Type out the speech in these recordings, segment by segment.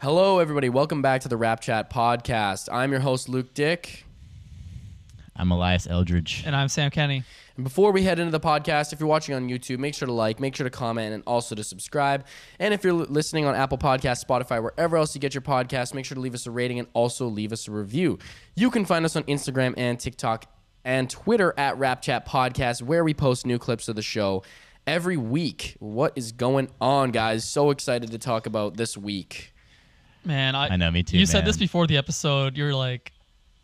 Hello, everybody. Welcome back to the Rap Chat podcast. I'm your host, Luke Dick. I'm Elias Eldridge. And I'm Sam Kenny. And before we head into the podcast, if you're watching on YouTube, make sure to like, make sure to comment, and also to subscribe. And if you're listening on Apple Podcasts, Spotify, wherever else you get your podcast, make sure to leave us a rating and also leave us a review. You can find us on Instagram and TikTok and Twitter at Rap Chat Podcast, where we post new clips of the show every week. What is going on, guys? So excited to talk about this week. Man, I, I know, me too, You said this before the episode. You're like,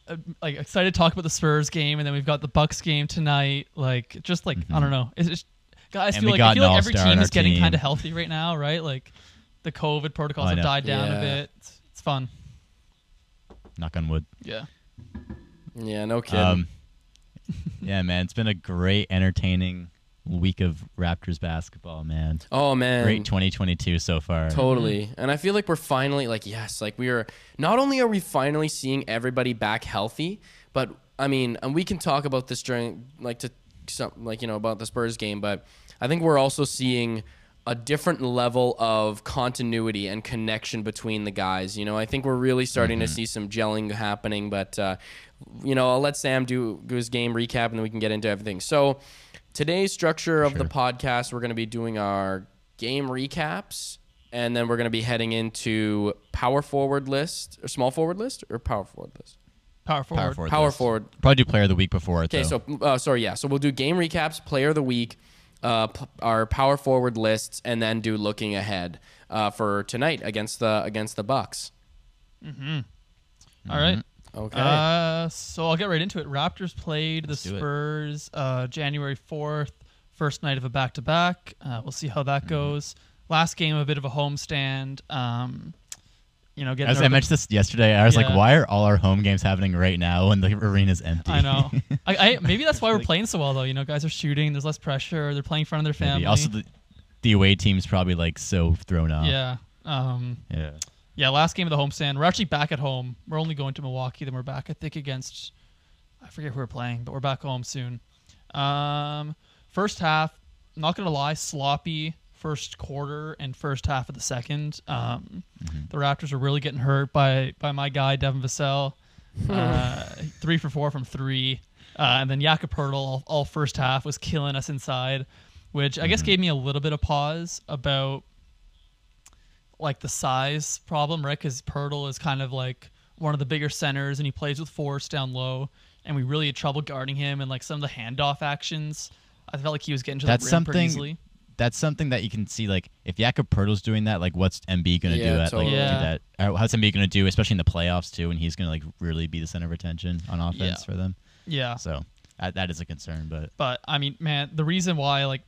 uh, like excited to talk about the Spurs game, and then we've got the Bucks game tonight. Like, just like I don't know. It's just guys And feel like I feel like every team is getting kind of healthy right now, right? Like, the COVID protocols Oh, have died down Yeah. a bit. It's, it's fun. Knock on wood. Yeah. Yeah, no kidding. Um, yeah, man, it's been a great, entertaining week of Raptors basketball, man. oh man, Great 2022 so far. Totally. And I feel like we're finally like yes, like we are not only are we finally seeing everybody back healthy, but I mean, and we can talk about this during like to some like you know about the Spurs game, but I think we're also seeing a different level of continuity and connection between the guys. You know, I think we're really starting to see some gelling happening, but uh, you know, I'll let Sam do, do his game recap and then we can get into everything. So, today's structure of the podcast, we're going to be doing our game recaps and then we're going to be heading into power forward list or small forward list or power forward list. Power forward. Power forward. Power forward. Probably do player of the week before. Okay, so uh, sorry, yeah. So we'll do game recaps, player of the week, uh, p- our power forward lists, and then do looking ahead uh, for tonight against the against the Bucks. All right. Okay. Uh, so I'll get right into it. Raptors played Let's the. Spurs uh, January 4th, first night of a back to back. We'll see how that Mm-hmm. goes. Last game, a bit of a homestand. Um, you know, getting As I mentioned this yesterday, I was like, why are all our home games happening right now when the arena's empty? I know. I, I maybe that's why we're playing so well though. You know, guys are shooting. There's less pressure. They're playing in front of their Maybe. family. Also, the, the away team's probably like so thrown off. yeah. Um, Yeah. Yeah. Last game of the homestand. We're actually back at home. We're only going to Milwaukee. Then we're back. I think against. I forget who we're playing, but we're back home soon. Um, first half, not gonna lie, sloppy first quarter and first half of the second. Um, The Raptors are really getting hurt by by my guy Devin Vassell. Uh, three for four from three, uh, and then Jakob Poeltl all, all first half was killing us inside, which I guess gave me a little bit of pause about like the size problem, right? Because Poeltl is kind of like one of the bigger centers, and he plays with force down low, and we really had trouble guarding him, and like some of the handoff actions, I felt like he was getting to That's the rim pretty something- easily. That's something that you can see. Like, if Jakob Poeltl's doing that, like, what's MB gonna Yeah, do at like totally. do Yeah. that? Or how's MB gonna do, especially in the playoffs too, when he's gonna like really be the center of attention on offense Yeah. for them? Yeah, So that, that is a concern. But But I mean, man, the reason why like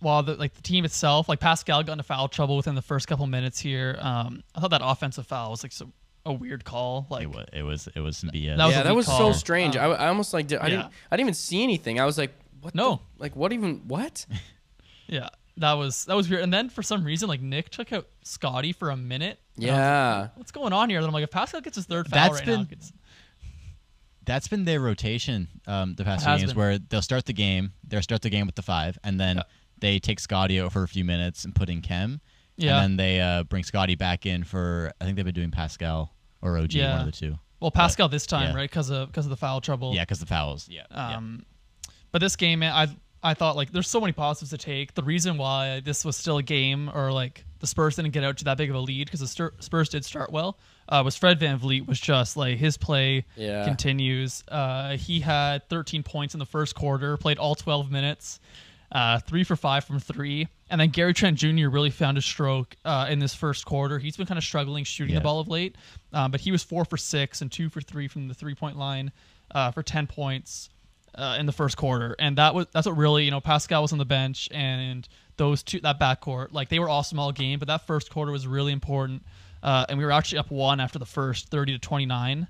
while the like the team itself, like Pascal got into foul trouble within the first couple minutes here. Um, I thought that offensive foul was like so a weird call. Like it was it was it was some BS. That was yeah, that weak was so call. strange. I, I almost like did, I didn't. I didn't even see anything. I was like, what? No. the- like what even what? yeah, that was that was weird. And then for some reason, like Nick took out Scotty for a minute. And I was like, yeah. What's going on here? And I'm like, if Pascal gets his third foul That's right now, been- it's- That's been their rotation um, the past It few games, been. where they'll start the game, they'll start the game with the five, and then Yeah. They take Scotty out for a few minutes and put in Khem, yeah. and then they uh, bring Scotty back in for I think they've been doing Pascal or OG, one of the two. well, Pascal this time, yeah. right? Because of because of the foul trouble. Yeah, because the fouls. Yeah, yeah. Um, but this game, man, I I thought like there's so many positives to take. The reason why this was still a game, or like the Spurs didn't get out to that big of a lead because the Stur- Spurs did start well, uh, was Fred VanVleet was just like his play Yeah. continues. Uh, he had 13 points in the first quarter, played all 12 minutes, uh, three for five from three. And then Gary Trent Jr. really found his stroke uh, in this first quarter. He's been kind of struggling shooting Yeah. the ball of late, um, but he was four for six and two for three from the three point line uh, for 10 points uh, in the first quarter, and that was that's what really you know Pascal was on the bench, and those two that backcourt like they were awesome all game, but that first quarter was really important, uh, and we were actually up one after the first, thirty to twenty nine.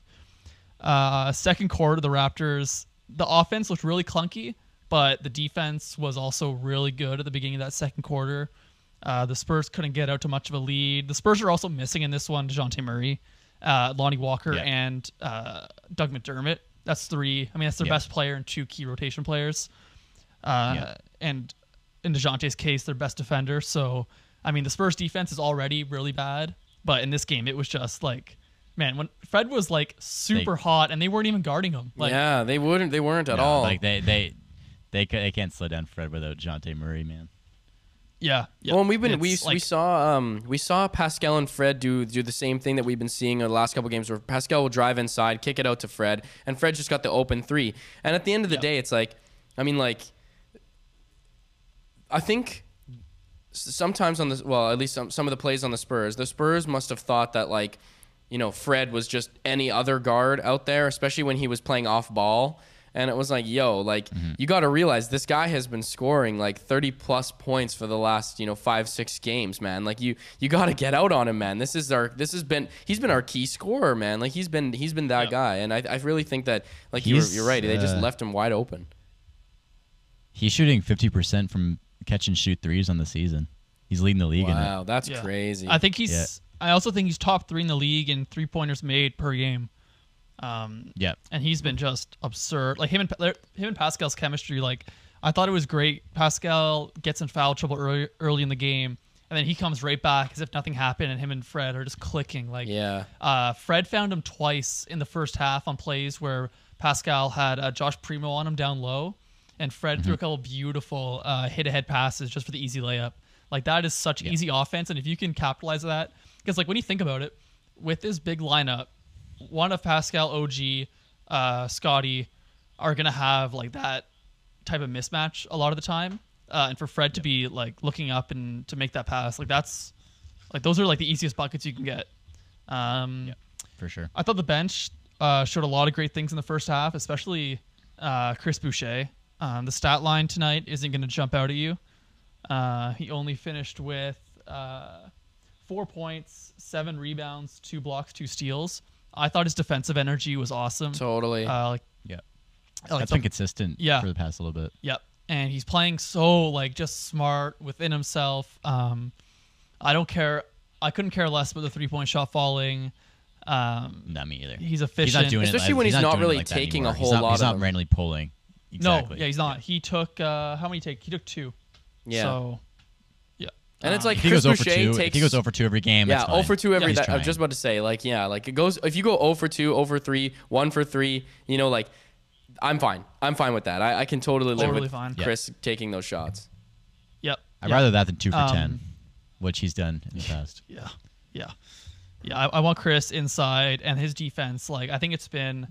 Uh, second quarter, the Raptors the offense looked really clunky, but the defense was also really good at the beginning of that second quarter. Uh, the Spurs couldn't get out to much of a lead. The Spurs are also missing in this one Dejounte Murray, uh, Lonnie Walker, Yeah. and uh, Doug McDermott. That's three. I mean, that's their Yeah. best player and two key rotation players. Uh, Yeah. And in DeJounte's case, their best defender. So, I mean, the Spurs defense is already really bad. But in this game, it was just like, man, when Fred was like super They- hot and they weren't even guarding him. Like, yeah, they wouldn't. They weren't at No, all. Like they they they ca- they can't slow down Fred without Jonte Murray, man. yeah. yeah. Well, and we've been we, It's we like- saw um we saw Pascal and Fred do do the same thing that we've been seeing in the last couple games where Pascal will drive inside, kick it out to Fred, and Fred just got the open three. And at the end of the Yeah. day, it's like, I mean, like, I think sometimes on the well, at least some some of the plays on the Spurs, the Spurs must have thought that like, you know, Fred was just any other guard out there, especially when he was playing off ball. And it was like, yo, like you got to realize this guy has been scoring like 30 plus points for the last, you know, 5 6 games, man. Like you you got to get out on him, man. This is our this has been he's been our key scorer, man. Like he's been he's been that Yeah. guy. And I I really think that like you're, you're right. They just uh, left him wide open. He's shooting fifty percent from catch and shoot threes on the season. He's leading the league in it. Wow, that's Yeah. crazy. I think he's. Yeah. I also think he's top three in the league in three pointers made per game. Um, Yeah. and he's been just absurd. Like him and him and Pascal's chemistry. Like I thought it was great. Pascal gets in foul trouble early early in the game, and then he comes right back as if nothing happened, and him and Fred are just clicking. Like yeah. uh, Fred found him twice in the first half on plays where Pascal had uh, Josh Primo on him down low, and Fred threw a couple beautiful uh, hit ahead passes just for the easy layup. Like that is such easy offense, and if you can capitalize that, because like when you think about it, with this big lineup, one of Pascal, OG, uh, Scotty are gonna have like that type of mismatch a lot of the time, uh, and for Fred to be like looking up and to make that pass, like that's like those are like the easiest buckets you can get. Um, For sure. I thought the bench uh, showed a lot of great things in the first half, especially uh, Chris Boucher. Um, the stat line tonight isn't going to jump out at you. Uh, he only finished with uh, four points, seven rebounds, two blocks, two steals. I thought his defensive energy was awesome. Totally. Uh, like, Yeah. like That's the- been consistent Yeah. for the past little bit. Yep. And he's playing so like just smart within himself. Um, I don't care. I couldn't care less about the three point shot falling. Um, Not me either. he's efficient. He's not doing Especially it. when he's not doing it really like taking a whole he's not, lot He's of not them. randomly pulling. Exactly. No, yeah, he's not. He took uh, how many take? He took two. yeah. So, yeah. And it's Um, like If he Chris goes over Boucher two, takes if he goes over two every game, Yeah, that's 0 for 2 every. He's that, I'm just about to say, like, yeah, like it goes. If you go 0 for 2, 0 for 3, 1 for 3, you know, like, I'm fine. I'm fine with that. I, I can totally live Totally with fine. Yeah. Chris taking those shots. Yep. I'd yeah, rather that than two for Um, ten, which he's done in the past. Yeah. Yeah. Yeah. I, I want Chris inside and his defense. Like I think it's been.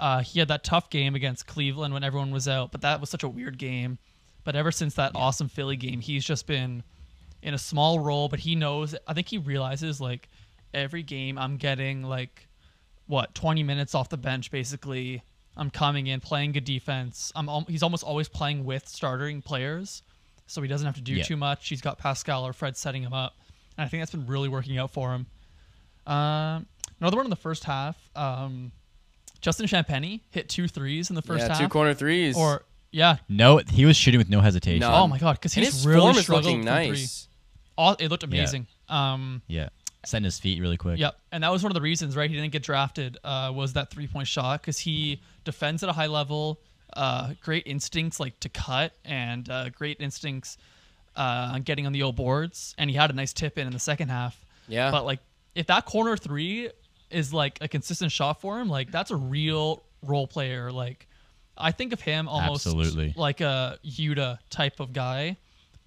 Uh, he had that tough game against Cleveland when everyone was out, but that was such a weird game. But ever since that awesome Philly game, he's just been in a small role. But he knows. I think he realizes like every game I'm getting like what 20 minutes off the bench basically. I'm coming in playing good defense. I'm al- he's almost always playing with starting players, so he doesn't have to do Yeah. too much. He's got Pascal or Fred setting him up, and I think that's been really working out for him. Um, another one in the first half. Um, Justin Champagnie hit two threes in the first yeah, half. two corner threes. Or yeah, No, he was shooting with no hesitation. No. oh my god, because and he's really form is struggled looking from three. Nice. Aw- It looked amazing. Um, Yeah, setting his feet really quick. Yep, and that was one of the reasons, right? He didn't get drafted. Uh, was that three point shot because he defends at a high level, uh, great instincts like to cut, and uh, great instincts uh, on getting on the old boards. And he had a nice tip in in the second half. Yeah. But like, if that corner three is like a consistent shot for him, like that's a real role player. Like, I think of him almost Absolutely. like a Yuta type of guy,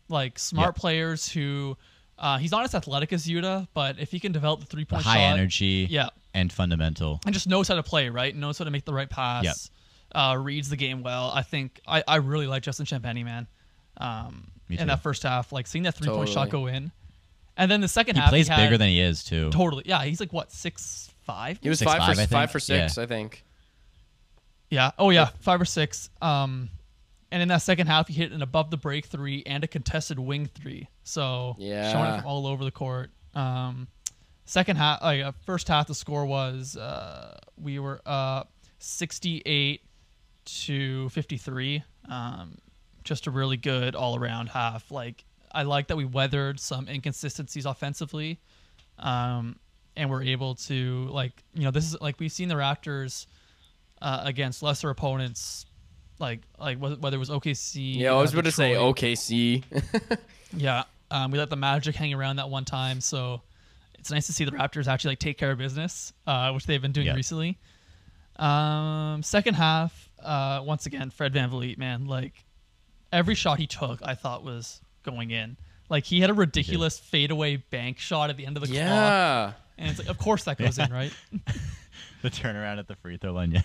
like smart Yep. players who. Uh, he's not as athletic as Yuta, but if he can develop the three The point high shot, energy. yeah, And fundamental. and just knows how to play right, knows how to make the right pass, Yep. uh, reads the game well. I think I, I really like Justin Champagnie, man. Um, Me in that first half, like seeing that three point shot go in, and then the second He half plays he had- bigger than he is too. totally. Yeah, he's like what six five? He was Six 5 for 5 for 6, Yeah. I think. Yeah. Oh yeah, five or six. Um, and in that second half, he hit an above the break three and a contested wing three. So showing Yeah. it from all over the court. Um, second half, like uh, first half, the score was uh, we were uh, sixty-eight to fifty-three. Um, just a really good all-around half. Like I like that we weathered some inconsistencies offensively, um, and we're able to like you know this is like we've seen the Raptors uh, against lesser opponents, like like whether whether it was OKC. Yeah, I was uh, about to say OKC. Yeah, um, we let the Magic hang around that one time, so it's nice to see the Raptors actually like take care of business, uh, which they've been doing Yeah. recently. Um, second half, uh, once again, Fred VanVleet, man, like every shot he took, I thought was going in. Like he had a ridiculous fadeaway bank shot at the end of the clock, Yeah. and it's like, of course that goes in, right? The turnaround at the free throw line, yeah.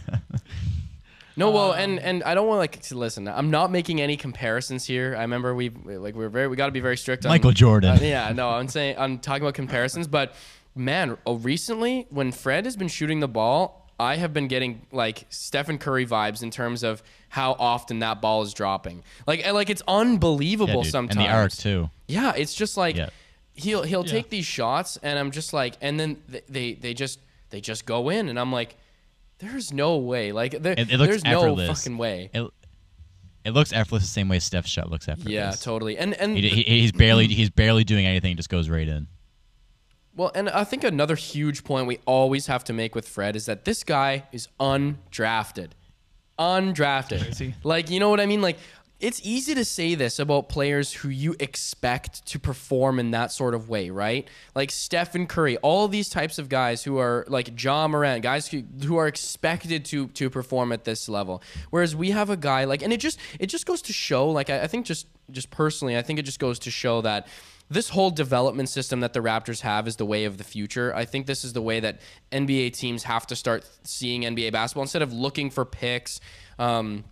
No, Um, well, and and I don't want like to listen. I'm not making any comparisons here. I remember we like we're very we got to be very strict. on- Michael Jordan. Uh, yeah, no, I'm saying I'm talking about comparisons, but man, oh, recently when Fred has been shooting the ball, I have been getting like Stephen Curry vibes in terms of how often that ball is dropping. Like like it's Yeah, unbelievable dude. sometimes. And the arc too. Yeah, it's just like Yeah. he'll he'll Yeah. take these shots, and I'm just like, and then they they just they just go in, and I'm like, there's no way, like there, It, it looks there's no fucking way. It, it looks effortless the same way Steph's shot looks effortless. Yeah, totally. And and He, he, he's barely he's barely doing anything. Just goes right in. well, and I think another huge point we always have to make with Fred is that this guy is undrafted, undrafted. Crazy. Like you know what I mean? Like it's easy to say this about players who you expect to perform in that sort of way, right? Like Stephen Curry, all these types of guys who are like Ja Morant, guys who, who are expected to to perform at this level. Whereas we have a guy like, and it just it just goes to show, like I, I think just just personally, I think it just goes to show that this whole development system that the Raptors have is the way of the future. I think this is the way that NBA teams have to start seeing NBA basketball instead of looking for picks. Um,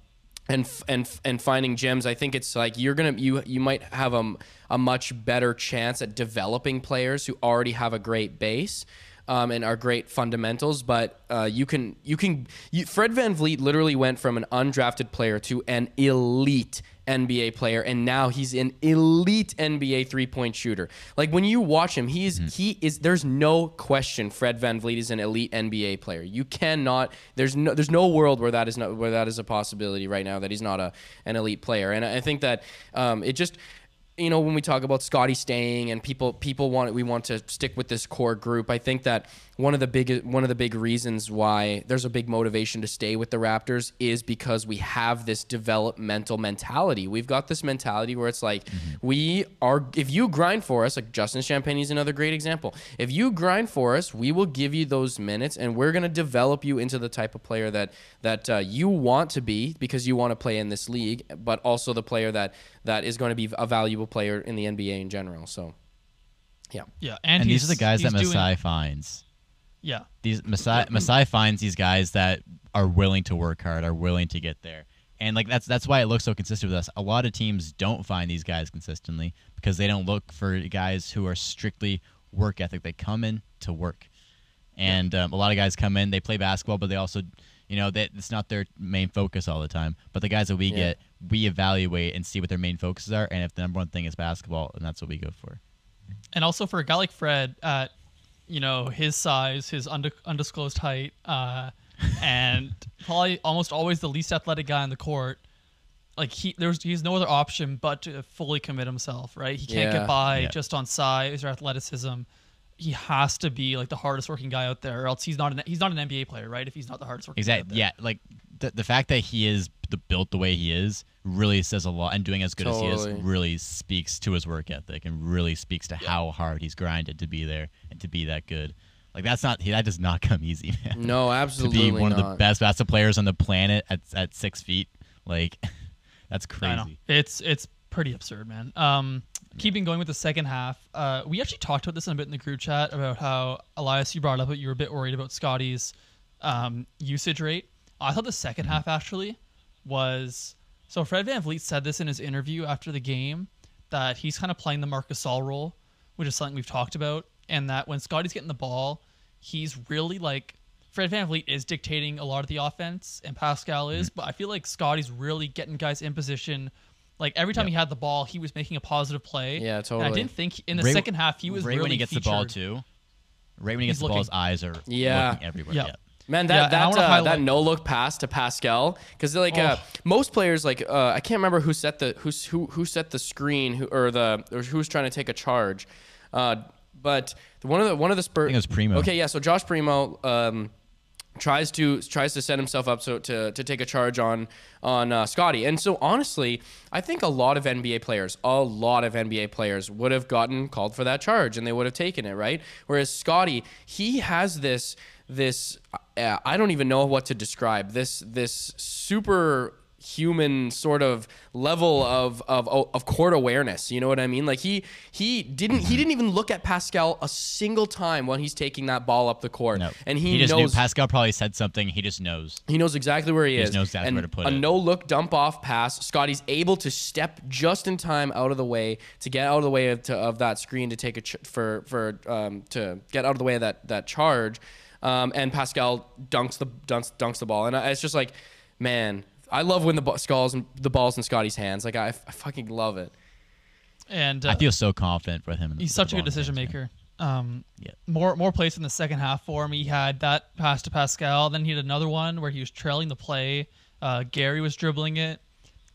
and and and finding gems i think it's like you're gonna you you might have a, a much better chance at developing players who already have a great base um, and are great fundamentals but uh, you can you can you, Fred VanVleet literally went from an undrafted player to an elite NBA player, and now he's an elite NBA three point shooter. Like when you watch him, he's he is. There's no question Fred VanVleet is an elite NBA player. You cannot. There's no. There's no world where that is not where that is a possibility right now that he's not a an elite player. And I think that um, it just you know when we talk about Scotty staying and people people want we want to stick with this core group. I think that one of the big one of the big reasons why there's a big motivation to stay with the Raptors is because we have this developmental mentality. We've got this mentality where it's like we are if you grind for us, like Justin Champagnie is another great example. If you grind for us, we will give you those minutes and we're going to develop you into the type of player that that uh, you want to be because you want to play in this league, but also the player that that is going to be a valuable player in the NBA in general. So, yeah. Yeah, and, And, these are the guys that he's doing- Masai finds. Yeah, These Masai Masai finds these guys that are willing to work hard, are willing to get there. And like that's that's why it looks so consistent with us. A lot of teams don't find these guys consistently because they don't look for guys who are strictly work ethic. They come in to work, and um, a lot of guys come in, they play basketball, but they also, you know, that it's not their main focus all the time. But the guys that we Yeah. get, we evaluate and see what their main focuses are, and if the number one thing is basketball, and that's what we go for. and also for a guy like Fred at you know his size, his unde- undisclosed height, uh, and probably almost always the least athletic guy on the court. Like he, there's he's no other option but to fully commit himself, right? He can't Yeah. get by Yeah. just on size or athleticism. He has to be like the hardest working guy out there, or else he's not an he's not an NBA player, right? If he's not the hardest working. guy out Exactly. there. Yeah, like the the fact that he is the, built the way he is really says a lot, and doing as good as he is really speaks to his work ethic and really speaks to how hard he's grinded to be there and to be that good. Like that's not that does not come easy, man. No, absolutely. to be one of the not. best basketball players on the planet at at six feet, like that's crazy. It's it's pretty absurd, man. Um, keeping going with the second half, uh, we actually talked about this in a bit in the group chat about how Elias, you brought up that you were a bit worried about Scotty's um, usage rate. I thought the second half actually was so. Fred VanVleet said this in his interview after the game that he's kind of playing the Marcus Gasol role, which is something we've talked about, and that when Scotty's getting the ball, he's really like Fred VanVleet is dictating a lot of the offense, and Pascal is, mm-hmm. but I feel like Scotty's really getting guys in position. Like every time Yep. he had the ball, he was making a positive play. Yeah, And I didn't think in the Right- second half he was right really when he gets the ball too. Right when he He's gets the ball, his eyes are Yeah. looking everywhere. Yeah. Man, that I that uh, that no look pass to Pascal because like uh, Oh. most players like uh, I can't remember who set the who who who set the screen who or the or who was trying to take a charge, uh, but one of the one of the Spurs I think it was Primo. Okay, yeah, so Josh Primo. Um, tries to tries to set himself up so to, to take a charge on on uh, Scotty. And so honestly, I think a lot of NBA players, a lot of NBA players would have gotten called for that charge and they would have taken it, right? Whereas Scotty, he has this this uh, I don't even know what to describe. This this super human sort of level of of of court awareness. You know what I mean? Like he he didn't he didn't even look at Pascal a single time when he's taking that ball up the court, No. and he, just knows knew Pascal probably said something. He just knows. he knows exactly where he, is. knows exactly and where to put a it. no look dump off pass. Scotty's able to step just in time out of the way to get out of the way of, to, of that screen to take a ch- for for um, to get out of the way of that that charge. Um, and Pascal dunks the dunks, dunks the ball, and I, it's just like, man, I love when the ball, skulls and the balls in Scotty's hands. Like I, I fucking love it. And uh, I feel so confident with him. in the- he's such the a good ball in his decision hands, maker. Um, Yeah. more more plays in the second half for him. He had that pass to Pascal. Then he had another one where he was trailing the play. Uh, Gary was dribbling it.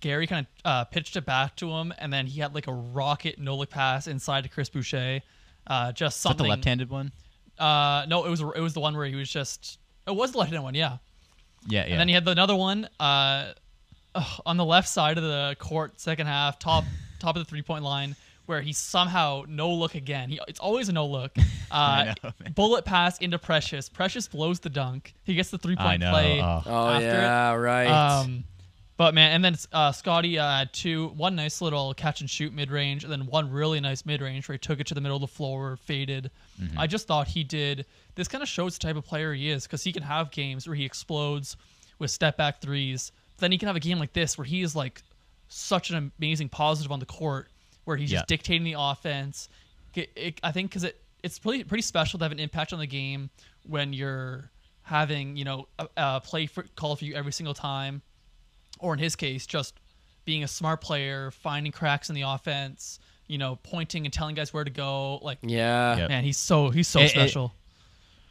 Gary kind of uh, pitched it back to him, and then he had like a rocket no look pass inside to Chris Boucher. Uh, just Is that something. the left-handed one? Uh, no, it was it was the one where he was just. It was the left-handed one, yeah. Yeah, yeah. And then he had another one uh, on the left side of the court, second half, top top of the three point line, where he somehow no look again. He it's always a no look. Uh, know, man. bullet pass into Precious. Precious blows the dunk. He gets the three-point play. Oh. Oh after yeah, right. Um, but man, and then uh, Scotty uh, had two, one nice little catch and shoot mid range, and then one really nice mid range where he took it to the middle of the floor, faded. Mm-hmm. I just thought he did. This kind of shows the type of player he is because he can have games where he explodes with step back threes. Then he can have a game like this where he is like such an amazing positive on the court where he's Yeah. just dictating the offense. It- it- I think because it it's pretty pretty special to have an impact on the game when you're having you know a, a play for, call for you every single time, or in his case, just being a smart player, finding cracks in the offense, you know, pointing and telling guys where to go. Like, yeah. Yep. man, he's so he's so It- it- special.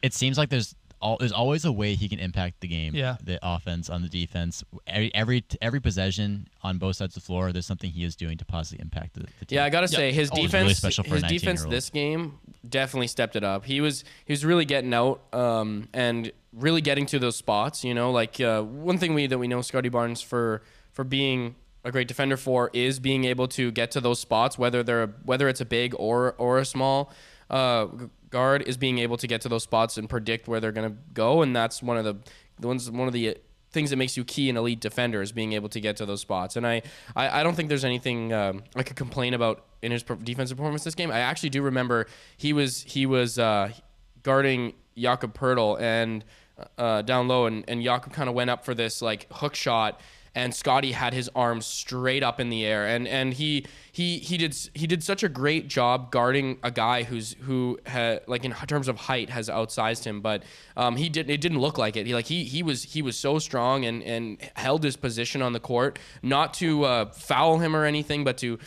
it seems like there's all there's always a way he can impact the game. Yeah. The offense on the defense. Every every every possession on both sides of the floor, there's something he is doing to positively impact the, the team. Yeah, I gotta Yeah. say his Oh, defense, really special for a his defense this game definitely stepped it up. He was he was really getting out um, and really getting to those spots. You know, like uh, one thing we that we know Scotty Barnes for for being a great defender for is being able to get to those spots, whether they're whether it's a big or or a small uh, guard, is being able to get to those spots and predict where they're gonna go, and that's one of the the ones one of the things that makes you key an elite defender is being able to get to those spots. And I, I, I don't think there's anything um, I could complain about in his defensive performance this game. I actually do remember he was he was uh, guarding Jakob Poeltl and uh, down low, and, and Jakob kind of went up for this like hook shot. And Scotty had his arms straight up in the air, and and he he he did he did such a great job guarding a guy who's who had like in terms of height has outsized him, but um, he did it didn't look like it. He like he he was he was so strong and and held his position on the court, not to uh, foul him or anything, but to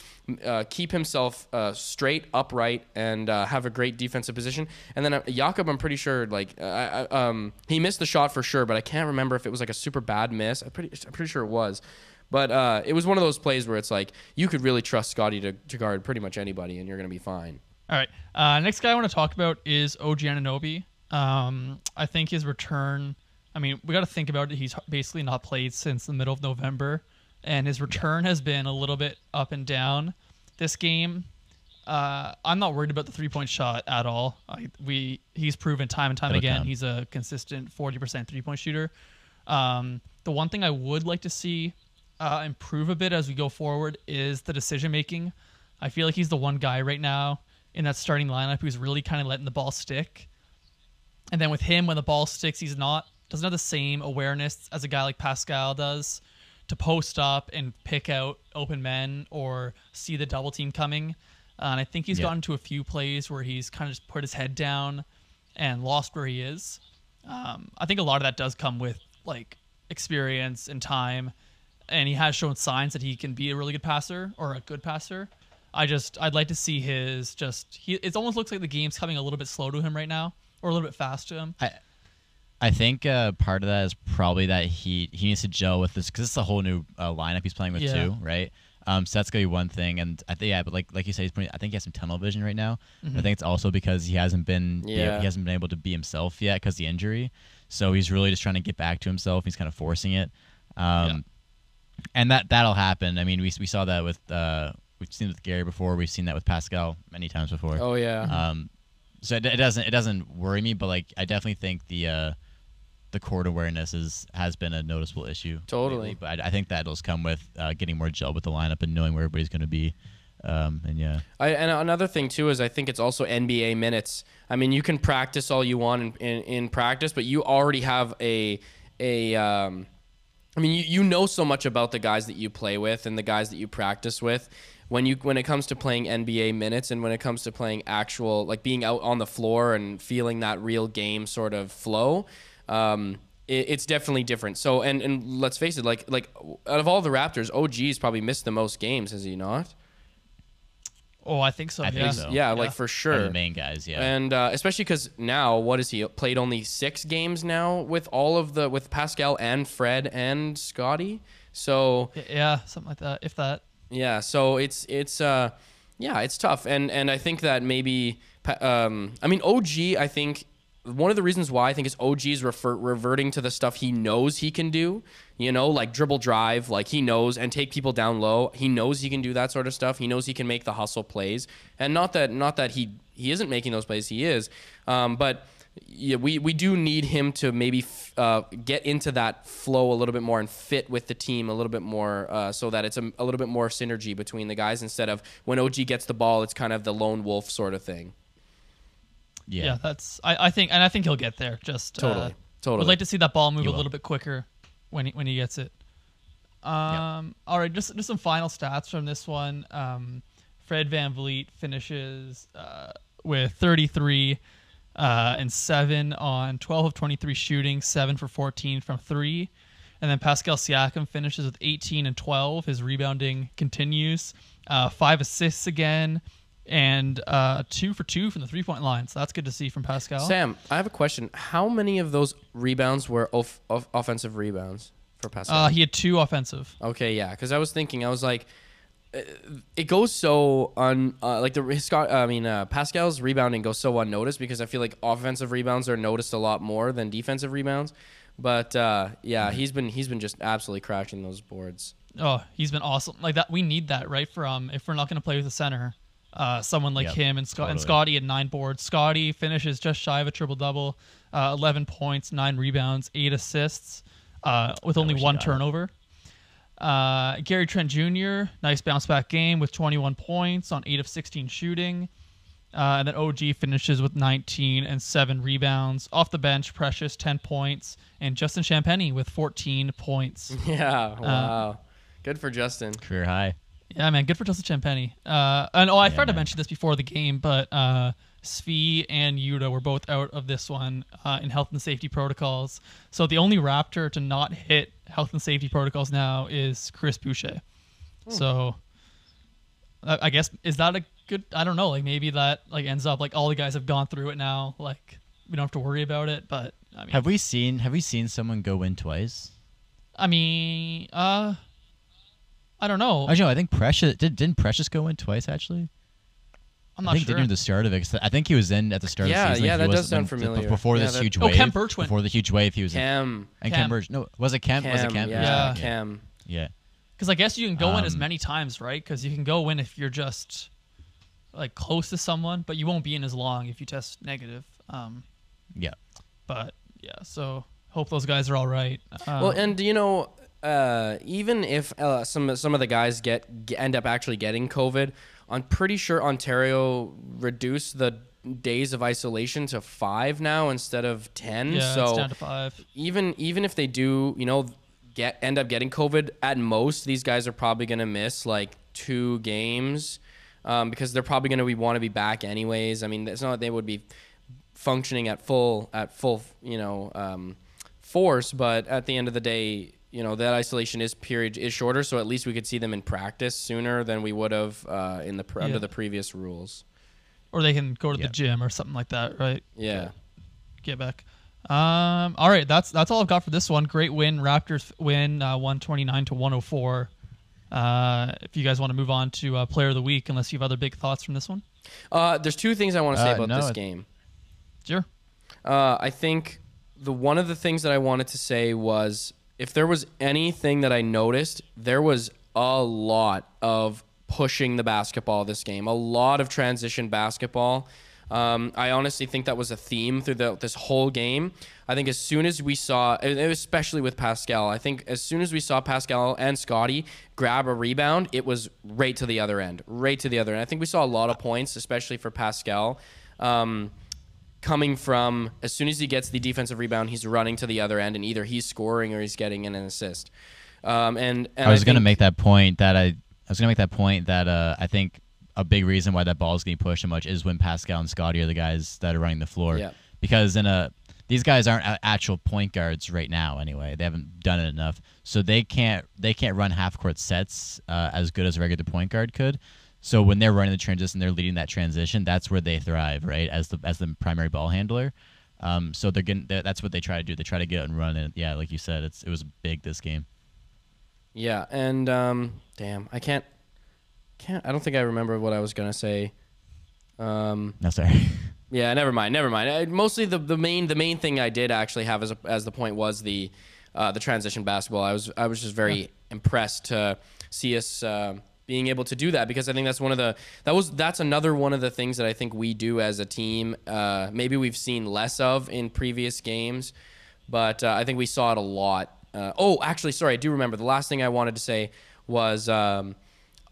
uh, keep himself uh, straight, upright, and uh, have a great defensive position. And then uh, Jakob, I'm pretty sure like uh, um, he missed the shot for sure, but I can't remember if it was like a super bad miss. I'm pretty I'm pretty sure it was. But uh, it was one of those plays where it's like you could really trust Scotty to, to guard pretty much anybody, and you're gonna be fine. All right. Uh, next guy I want to talk about is OG Anunoby. Um, I think his return. I mean, we got to think about it. He's basically not played since the middle of November, and his return has been a little bit up and down. This game, uh, I'm not worried about the three point shot at all. I, we he's proven time and time It'll again come. he's a consistent 40% three point shooter. Um, the one thing I would like to see uh, improve a bit as we go forward is the decision making. I feel like he's the one guy right now in that starting lineup who's really kind of letting the ball stick. And then with him, when the ball sticks, he's not doesn't have the same awareness as a guy like Pascal does to post up and pick out open men or see the double team coming. Uh, and I think he's Yeah. gotten to a few plays where he's kind of just put his head down and lost where he is. Um, I think a lot of that does come with like experience and time, and he has shown signs that he can be a really good passer or a good passer. I just I'd like to see his just he. It almost looks like the game's coming a little bit slow to him right now, or a little bit fast to him. I I think uh, part of that is probably that he he needs to gel with this because it's a whole new uh, lineup he's playing with Yeah. too, right? Um, so that's gonna be one thing, and I think yeah, but like like you said, he's pretty, I think he has some tunnel vision right now. I think it's also because he hasn't been Yeah. he hasn't been able to be himself yet because the injury. So he's really just trying to get back to himself. He's kind of forcing it, um, and that that'll happen. I mean, we we saw that with uh, we've seen it with Gary before. We've seen that with Pascal many times before. Oh yeah. Um, so it, it doesn't it doesn't worry me, but like I definitely think the uh, the court awareness is has been a noticeable issue. Totally. lately, but I, I think that'll come with uh, getting more gel with the lineup and knowing where everybody's going to be. Um, and yeah, I, and another thing too is I think it's also NBA minutes. I mean, you can practice all you want in, in, in practice, but you already have a a. Um, I mean, you, you know so much about the guys that you play with and the guys that you practice with. When you when it comes to playing NBA minutes and when it comes to playing actual like being out on the floor and feeling that real game sort of flow, um, it, it's definitely different. So and and let's face it, like like out of all the Raptors, OG's probably missed the most games, has he not? Oh, I think so. I yeah. think so. Yeah, Yeah. like for They're sure. the main guys. Yeah, And uh, especially because now, what is he played only six games now with all of the with Pascal and Fred and Scotty. So Yeah, something like that. If that. yeah, so it's it's uh yeah, it's tough, and and I think that maybe um I mean OG I think one of the reasons why I think is OG is refer- reverting to the stuff he knows he can do, you know, like dribble drive, like he knows and take people down low. He knows he can do that sort of stuff. He knows he can make the hustle plays, and not that not that he he isn't making those plays, he is, um, but. Yeah, we, we do need him to maybe f- uh, get into that flow a little bit more and fit with the team a little bit more uh, so that it's a, a little bit more synergy between the guys instead of when OG gets the ball, it's kind of the lone wolf sort of thing. Yeah, yeah. that's. I, I think, and I think he'll get there. Just Totally. Uh, Totally. Would like to see that ball move He a will. little bit quicker when he, when he gets it. Um. All right. Just just some final stats from this one. Um, Fred VanVleet finishes uh, with 33 uh, and seven on 12 of 23 shooting, seven for 14 from three. And then Pascal Siakam finishes with 18 and 12. His rebounding continues. Uh, five assists again, and uh, two for two from the three point line. So that's good to see from Pascal. Sam, I have a question. How many of those rebounds were off, off, offensive rebounds for Pascal? Uh, he had two offensive. Okay, yeah, because I was thinking, I was like, uh, it goes so un uh, like the Scott. I mean, uh, Pascal's rebounding goes so unnoticed because I feel like offensive rebounds are noticed a lot more than defensive rebounds. But uh, yeah, he's been he's been just absolutely crashing those boards. Oh, he's been awesome. Like that, we need that, right? From if we're not going to play with a center, uh, someone like Yep, him and Scott and. Scotty had nine boards. Scotty finishes just shy of a triple double, uh, eleven points, nine rebounds, eight assists, uh, with only one turnover. Uh, Gary Trent Jr. nice bounce back game with 21 points on eight of 16 shooting. Uh, and then OG finishes with 19 and seven rebounds off the bench. Precious 10 points, and Justin Champagnie with 14 points. Yeah, wow, good for Justin. career high. Yeah, man, good for Justin Champagnie. Uh, and oh, I forgot to man. mention this before the game, but uh, Svi and Yuta were both out of this one uh, in health and safety protocols. So the only Raptor to not hit health and safety protocols now is Chris Boucher. So I, I guess is that a good? I don't know. Like maybe that like ends up like all the guys have gone through it now. Like we don't have to worry about it. But I mean, Have we seen Have we seen someone go in twice? I mean, uh, I don't know. Actually, no, I think Precious did. Didn't Precious go in twice? Actually, I'm I not think sure. didn't at the start of it. 'cause I think he was in at the start. Yeah, of the season. yeah, He that was- does sound when- familiar. Before Yeah, this that- huge Oh, wave. Kemp Birchwood. Before the huge wave, he was in. Cam, And Cam. Cam Birch. No, was it Kemp? was it Cam, Kemp? yeah, Yeah. Cam. Yeah. Because I guess you can go in as Um, many times, right? Because you can go in if you're just like close to someone, but you won't be in as long if you test negative. Um, Yeah. but yeah, so hope those guys are all right. Um, Well, and you know, uh, even if uh, some some of the guys get, end up actually getting COVID, I'm pretty sure Ontario reduced the days of isolation to five now instead of ten. yeah, so it's down to five. even even if they do, you know, get end up getting COVID, at most these guys are probably gonna miss like two games um, because they're probably gonna be want to be back anyways. I mean, it's not like they would be functioning at full at full you know um, force, but at the end of the day. You know that isolation is period is shorter, so at least we could see them in practice sooner than we would have uh, in the pr- under the previous rules. Or they can go to Yeah. the gym or something like that, right? Yeah, Get back. Um, all right, that's that's all I've got for this one. Great win, Raptors win, uh, one twenty nine to one hundred four. Uh, if you guys want to move on to uh, player of the week, unless you have other big thoughts from this one. Uh, there's two things I want to say Uh, about no, this game. Sure. Uh, I think the one of the things that I wanted to say was if there was anything that I noticed, there was a lot of pushing the basketball this game, a lot of transition basketball. Um, I honestly think that was a theme throughout this whole game. I think as soon as we saw, especially with Pascal, I think as soon as we saw Pascal and Scotty grab a rebound, it was right to the other end, right to the other end. I think we saw a lot of points, especially for Pascal. Um, coming from as soon as he gets the defensive rebound, he's running to the other end, and either he's scoring or he's getting in an assist. Um, and, and I was going to make that point that I, I was going to make that point that uh, I think a big reason why that ball is getting pushed so much is when Pascal and Scotty are the guys that are running the floor. Yeah. Because in a these guys aren't actual point guards right now anyway. They haven't done it enough, so they can't they can't run half court sets uh, as good as a regular point guard could. So when they're running the transition, they're leading that transition. That's where they thrive, right? As the as the primary ball handler. Um, so they're getting that- that's what they try to do. They try to get out and run. it. yeah, like you said, it's it was big this game. Yeah, and um, damn, I can't, can't. I don't think I remember what I was gonna say. Um, No, sorry. Yeah, never mind, never mind. I, mostly the, the main the main thing I did actually have as a, as the point was the uh, the transition basketball. I was I was just very impressed to see us uh, being able to do that because I think that's one of the that was that's another one of the things that I think we do as a team. Uh, maybe we've seen less of in previous games, but uh, I think we saw it a lot. Uh, oh, actually, sorry, I do remember. The last thing I wanted to say was um,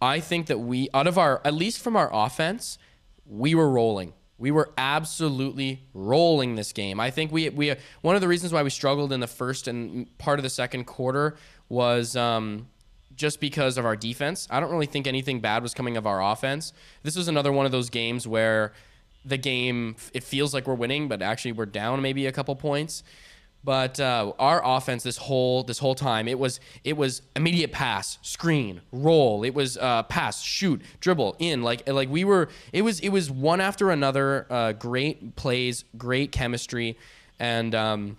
I think that we out of our at least from our offense we were rolling. We were absolutely rolling this game. I think we we one of the reasons why we struggled in the first and part of the second quarter was um, just because of our defense. I don't really think anything bad was coming of our offense. This was another one of those games where the game it feels like we're winning, but actually we're down maybe a couple points. But uh, our offense this whole this whole time it was it was immediate pass, screen, roll. It was uh, pass, shoot, dribble, in. Like like we were. It was it was one after another. Uh, great plays, great chemistry, and um,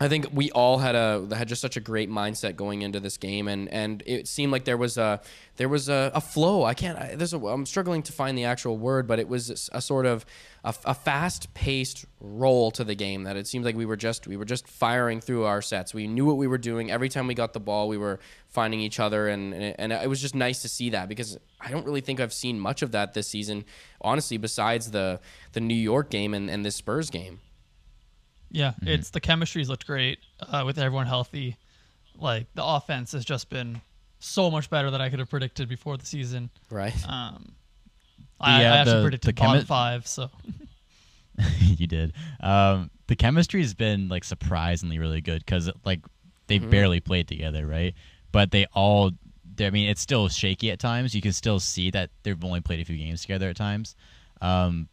I think we all had a had just such a great mindset going into this game, and and it seemed like there was a there was a, a flow. I can't. I, there's a. I'm struggling to find the actual word, but it was a sort of a, a fast paced roll to the game that it seems like we were just we were just firing through our sets. We knew what we were doing every time we got the ball. We were finding each other, and and it, and it was just nice to see that because I don't really think I've seen much of that this season, honestly. Besides the the New York game and, and this Spurs game. Yeah, Mm-hmm. it's the chemistry's looked great uh, with everyone healthy. Like the offense has just been so much better than I could have predicted before the season. Right. Um, I, I uh, actually the- predicted the bottom five, so you did. Um, the chemistry has been like surprisingly really good because like they Mm-hmm. barely played together, right? But they all. I mean, it's still shaky at times. You can still see that they've only played a few games together at times. Um,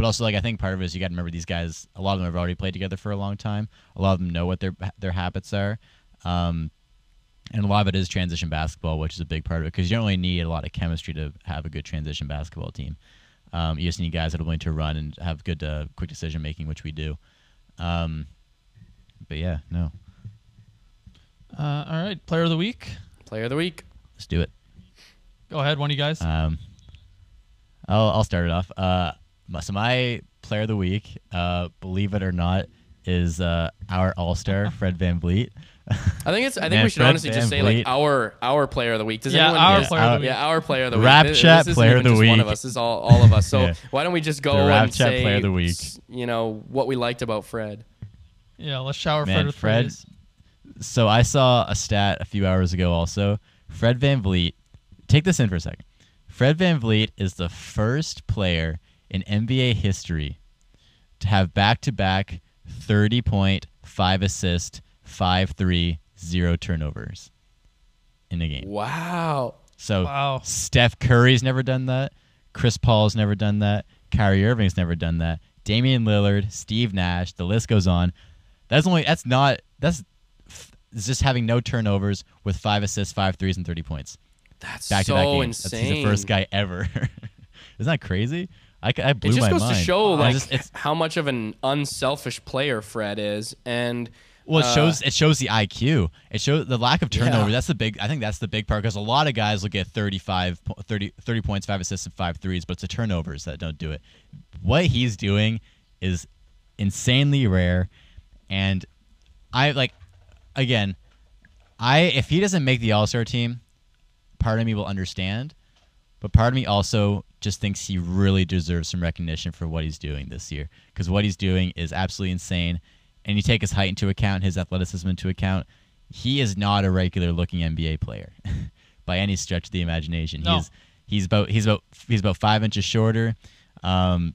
but also, like I think part of it is you got to remember these guys. A lot of them have already played together for a long time. A lot of them know what their their habits are. Um, and a lot of it is transition basketball, which is a big part of it because you don't really need a lot of chemistry to have a good transition basketball team. Um, you just need guys that are willing to run and have good, uh, quick decision making, which we do. Um, but yeah, no, uh, all right. Player of the week. Player of the week. let's do it. Go ahead, one of you guys. Um, I'll, I'll start it off. Uh, my- so my player of the week, uh, believe it or not, is uh, our All Star Fred VanVleet. I think it's. I think Man, we should Fred honestly just say like our our player of the week. Does Yeah, anyone? our yeah, player of the week. Yeah, our player of the week. Rap This- Chat this player of the just One of us. This is all all of us. So Yeah. why don't we just go The Rap and Chat say player of the week. You know what we liked about Fred. yeah, let's shower Man, Fred with Fred- praise. So I saw a stat a few hours ago also. Fred VanVleet, take this in for a second. Fred VanVleet is the first player in NBA history to have back to back 30 point, 5 assist, 5 3, 0 turnovers in a game. Wow. So Wow. Steph Curry's never done that. Chris Paul's never done that. Kyrie Irving's never done that. Damian Lillard, Steve Nash, the list goes on. That's only that's not that's f- just having no turnovers with five assists, five threes, and thirty points That's back so to back games. insane. That's, he's the first guy ever. Isn't that crazy? I, I blew it just goes mind. to show like just- it's how much of an unselfish player Fred is, and Well, it Uh, shows it shows the IQ. It shows the lack of turnover. Yeah. That's the big. I think that's the big part because a lot of guys will get 35, po- 30, 30 points, five assists, and five threes, but it's the turnovers that don't do it. What he's doing is insanely rare, and I like again. I if he doesn't make the All Star team, part of me will understand, but part of me also just thinks he really deserves some recognition for what he's doing this year because what he's doing is absolutely insane. And you take his height into account, his athleticism into account, he is not a regular looking NBA player by any stretch of the imagination. No. He's he's about he's about he's about five inches shorter. Um,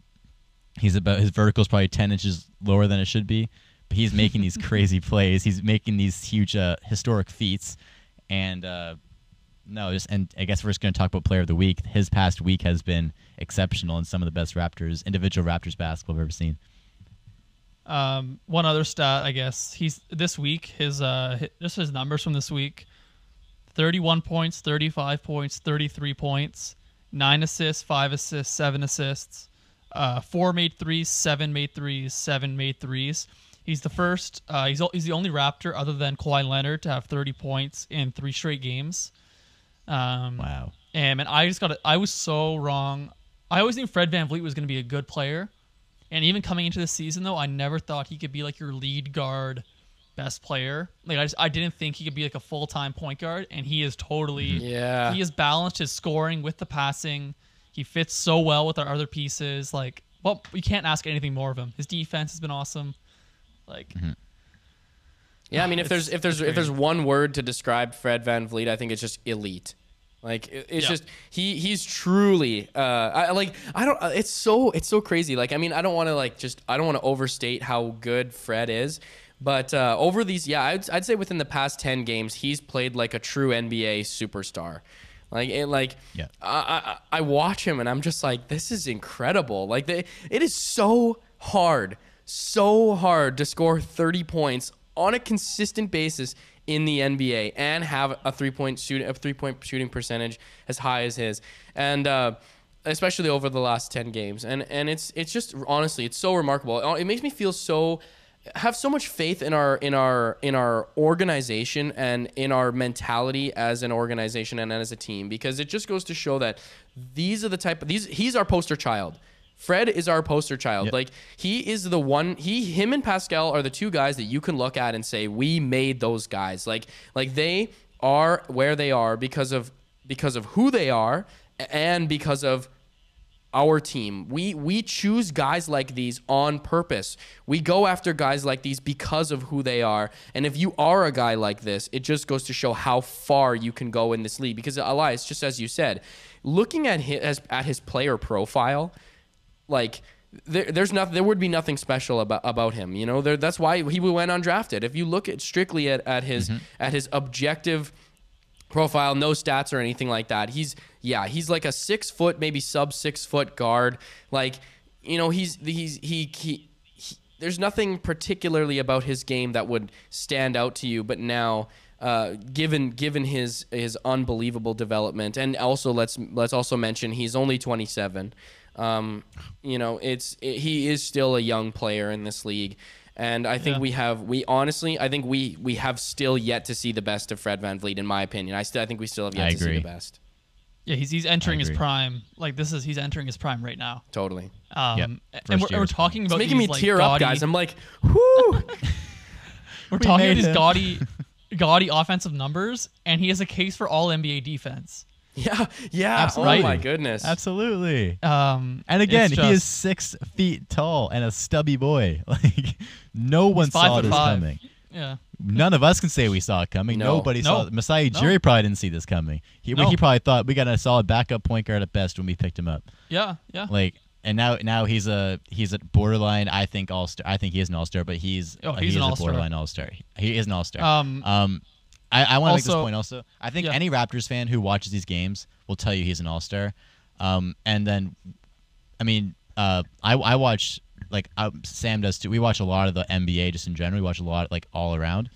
he's about his vertical is probably ten inches lower than it should be. But he's making these crazy plays. He's making these huge uh, historic feats, and uh, no, just and I guess we're just going to talk about player of the week. His past week has been exceptional and some of the best Raptors individual Raptors basketball I've ever seen. Um, one other stat, I guess he's this week. His uh, just his numbers from this week: thirty-one points, thirty-five points, thirty-three points, nine assists, five assists, seven assists, uh, four made threes, seven made threes, seven made threes. He's the first. Uh, he's he's the only Raptor other than Kawhi Leonard to have thirty points in three straight games. Um, Wow. and man, I just got it. I was so wrong. I always knew Fred VanVleet was going to be a good player. And even coming into the season, though, I never thought he could be like your lead guard, best player. Like I just, I didn't think he could be like a full time point guard, and he is totally. Yeah. He has balanced his scoring with the passing. He fits so well with our other pieces. Like, well, we can't ask anything more of him. His defense has been awesome. Like, Yeah, I mean, if there's if there's if there's one word to describe Fred VanVleet, I think it's just elite. Like it's Yeah. just he he's truly uh I like I don't uh, it's so it's so crazy. Like I mean, I don't want to like just I don't want to overstate how good Fred is, but uh over these yeah, I'd I'd say within the past 10 games, he's played like a true NBA superstar. Like it, like Yeah. I, I I watch him and I'm just like this is incredible. Like they, it is so hard, so hard to score 30 points on a consistent basis in the NBA and have a three point shoot a three point shooting percentage as high as his. And uh especially over the last 10 games. And and it's it's just honestly, it's so remarkable. It makes me feel so have so much faith in our in our in our organization and in our mentality as an organization and as a team because it just goes to show that these are the type of these he's our poster child. Fred is our poster child. Yep. Like he is the one he him and Pascal are the two guys that you can look at and say we made those guys. Like like they are where they are because of because of who they are and because of our team. We we choose guys like these on purpose. We go after guys like these because of who they are. And if you are a guy like this, it just goes to show how far you can go in this league. Because Elias, just as you said, looking at his at his player profile, like there, there's nothing there would be nothing special about about him you know? There, that's why he went undrafted. If you look at strictly at, at his at his objective profile no stats or anything like that he's yeah he's like a six foot maybe sub six foot guard. Like you know he's he's he, he he there's nothing particularly about his game that would stand out to you but now uh, given given his his unbelievable development and also let's let's also mention he's only 27 um, you know it's it, he is still a young player in this league and I think Yeah. we have we honestly I think we we have still yet to see the best of Fred VanVleet in my opinion I still I think we still have yet I to see the best yeah, he's he's entering his prime. Like this is he's entering his prime right now. totally Um, Yep. and we're, and we're is fine. talking it's about making me these, like, tear up gaudy, guys I'm like whoo We're We talking made about these him. gaudy, gaudy offensive numbers, and he has a case for all NBA defense. yeah yeah Absolutely. oh my goodness Absolutely. Um, And again, it's he is six feet tall and a stubby boy. Like no one saw this five. coming. yeah. None of us can say we saw it coming. No. Nobody No. saw it. Masai No. Ujiri probably didn't see this coming. He, No. he probably thought we got a solid backup point guard at best when we picked him up. Yeah, yeah. Like and now now he's a he's a borderline I think all star. I think he is an all star, but he's Oh, he's he an is a all-star. borderline all star. He is an all star. Um, Um, I, I want to make this point also. I think Yeah. any Raptors fan who watches these games will tell you he's an all star. Um, and then, I mean, uh, I, I watch like uh, Sam does too. We watch a lot of the NBA just in general. We watch a lot like all around,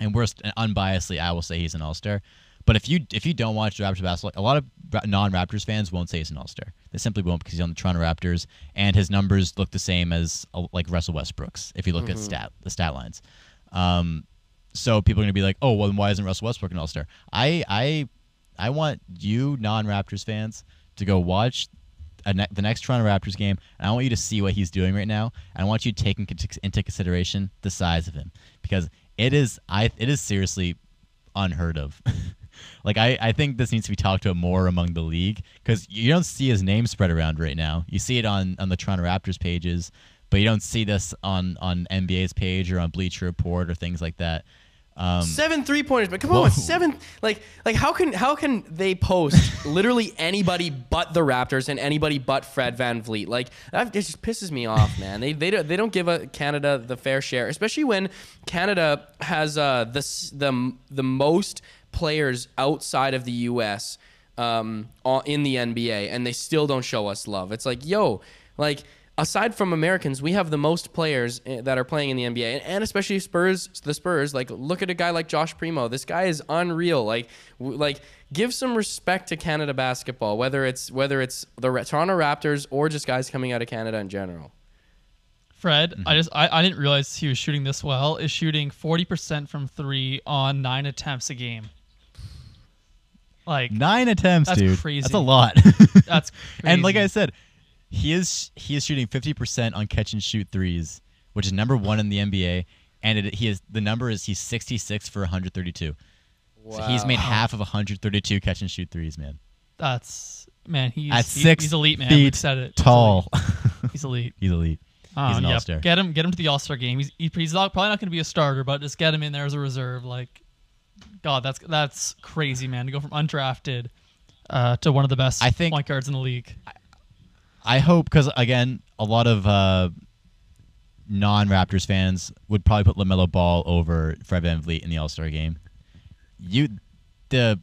and we're unbiasedly, I will say he's an all star. But if you if you don't watch Raptors basketball, a lot of non-Raptors fans won't say he's an all-star. They simply won't because he's on the Toronto Raptors, and his numbers look the same as uh, like Russell Westbrook's if you look at stat the stat lines. Um, so people are gonna be like, oh, well, then why isn't Russell Westbrook an All Star? I I I want you non-Raptors fans to go watch ne- the next Toronto Raptors game, and I want you to see what he's doing right now. And I want you to take in- into consideration the size of him because it is I it is seriously unheard of. like I, I think this needs to be talked about more among the league because you don't see his name spread around right now. You see it on on the Toronto Raptors pages, but you don't see this on on NBA's page or on Bleacher Report or things like that. Um, seven three pointers, but come Whoa. on, seven like like how can how can they post literally anybody but the Raptors and anybody but Fred VanVleet? Like that it just pisses me off, man. They they don't, they don't give a Canada the fair share, especially when Canada has uh the the the most players outside of the U.S. um in the NBA, and they still don't show us love. It's like yo, like aside from Americans, we have the most players eh, that are playing in the NBA, and, and especially Spurs. The Spurs, like, look at a guy like Josh Primo. This guy is unreal. Like, like, give some respect to Canada basketball, whether it's whether it's the Toronto Raptors or just guys coming out of Canada in general. Fred, Mm-hmm. I just I, I didn't realize he was shooting this well. Is shooting forty percent from three on nine attempts a game. Like nine attempts, That's dude. crazy. That's a lot. that's and like. I said, he is he is shooting fifty percent on catch and shoot threes, which is number one in the NBA. And it, he is the number is he's sixty six for one hundred thirty two. So he's made half of 132 catch and shoot threes, man. that's man. He's At he- six he's elite, man. feet said it. He's Tall. elite. He's elite. he's elite. Oh, He's an yep. all-star. Get him, get him to the All Star game. He's he- he's not, probably not going to be a starter, but just get him in there as a reserve. Like, God, that's that's crazy, man. To go from undrafted uh, to one of the best I think- point guards in the league. I hope because again, a lot of uh, non-Raptors fans would probably put LaMelo Ball over Fred VanVleet in the All Star game. You, the,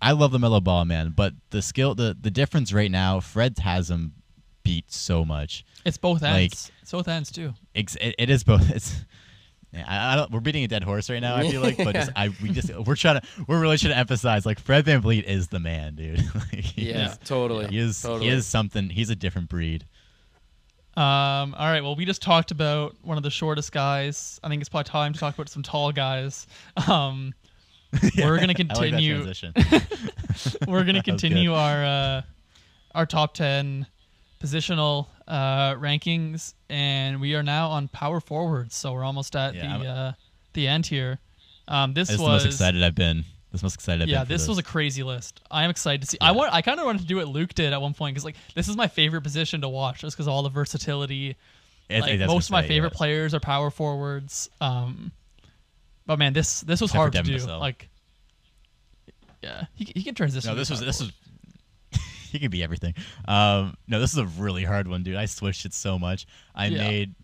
I love LaMelo Ball, man, but the skill, the the difference right now, Fred has him beat so much. It's both like- ends. it's both ends too. It's, it, it is both. It's. Yeah, I, I don't, we're beating a dead horse right now. I feel like, but just, I we just we're trying to we're really trying to emphasize like Fred Van VanVleet is the man, dude. like, Yeah, is- totally. He is totally. he is something. He's a different breed. Um, all right. Well, we just talked about one of the shortest guys. I think it's probably time to talk about some tall guys. Um, we're gonna I like that continue. we're gonna continue our uh, our top ten positional uh, rankings, and we are now on power forwards. So we're almost at Yeah, the uh, the end here. Um, this This is the was most excited I've been. This is most excited I've yeah, been. for this, was a crazy list. I am excited to see. I want. I kind of wanted to do what Luke did at one point because like this is my favorite position to watch, just because all the versatility. It's- like most of my say, favorite yeah. players are power forwards. Um, but man, this this was Except hard to do. Like, yeah, he, he can transition. No, this was this was. He can be everything. Um, no, this is a really hard one, dude. I switched it so much. I Yeah. made.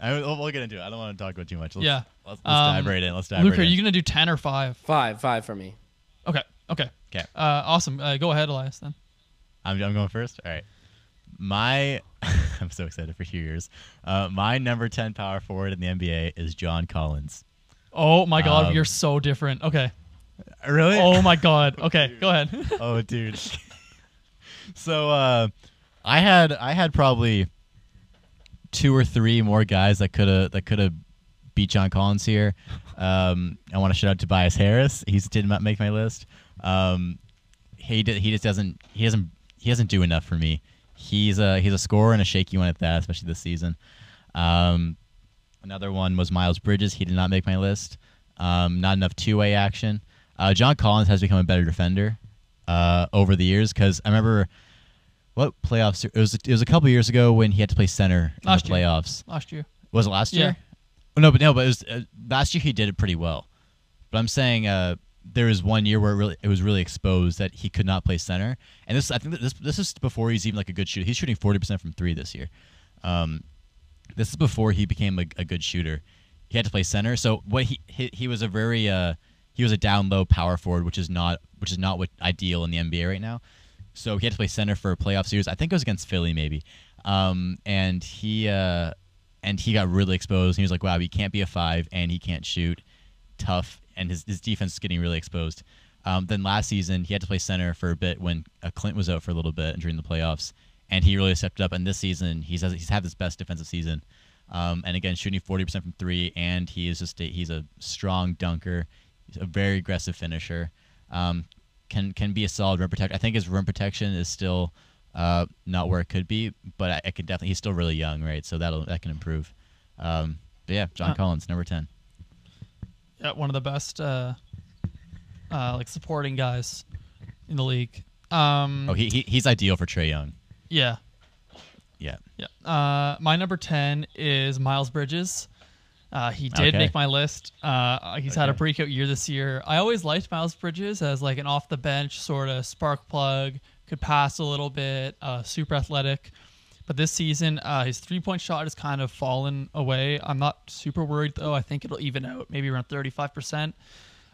I, we'll we'll get into it. I don't want to talk about too much. Let's, Yeah. Let's, let's dive Um, right in. Let's dive Luke, right are in. you gonna do ten or five? five five for me. Okay, okay, Okay. uh, awesome. Uh, go ahead, Elias. Then I'm, I'm going first. All right. My, I'm so excited for few years. Uh, my number ten power forward in the NBA is John Collins. Oh my God, Um, you're so different. Okay. Really? Oh my God. Okay, go ahead. oh, dude. so uh, I had I had probably two or three more guys that could have that could have beat John Collins here. Um, I want to shout out Tobias Harris. He did not make my list. Um, he did, he just doesn't he doesn't he doesn't do enough for me. He's a he's a scorer and a shaky one at that, especially this season. Um, another one was Miles Bridges. He did not make my list. Um, not enough two way action. Uh, John Collins has become a better defender uh, over the years because I remember what playoffs it was. It was a couple years ago when he had to play center in Last the year. playoffs. Last year. Was it last Yeah. year? Oh, no, but no, but it was uh, last year. He did it pretty well. But I'm saying uh, there was one year where it really it was really exposed that he could not play center. And this I think this this is before he's even like a good shooter. He's shooting 40 percent from three this year. Um, this is before he became a, a good shooter. He had to play center. So what he he, he was a very uh, he was a down low power forward, which is not which is not what ideal in the NBA right now. So he had to play center for a playoff series. I think it was against Philly, maybe. Um, and he uh, and he got really exposed. He was like, "Wow, he can't be a five, and he can't shoot. Tough." And his his defense is getting really exposed. Um, then last season, he had to play center for a bit when uh, Clint was out for a little bit during the playoffs, and he really stepped up. And this season, he's he's had his best defensive season Um, and again, shooting 40% from three, and he is just a, he's a strong dunker. He's a very aggressive finisher. Um, can can be a solid rim protector. I think his rim protection is still uh, not where it could be, but I, I could definitely. He's still really young, right? So that'll that can improve. Um, but yeah, John Uh, Collins, number ten. Yeah, one of the best uh, uh, like supporting guys in the league. Um, Oh, he, he he's ideal for Trae Young. yeah, Yeah. yeah. Uh, my number ten is Miles Bridges. Uh, he did Okay. make my list. Uh, he's had a Okay. breakout year this year. I always liked Miles Bridges as like an off the bench sort of spark plug, could pass a little bit, uh, super athletic. But this season, uh, his three point shot has kind of fallen away. I'm not super worried though. I think it'll even out, maybe around 35%.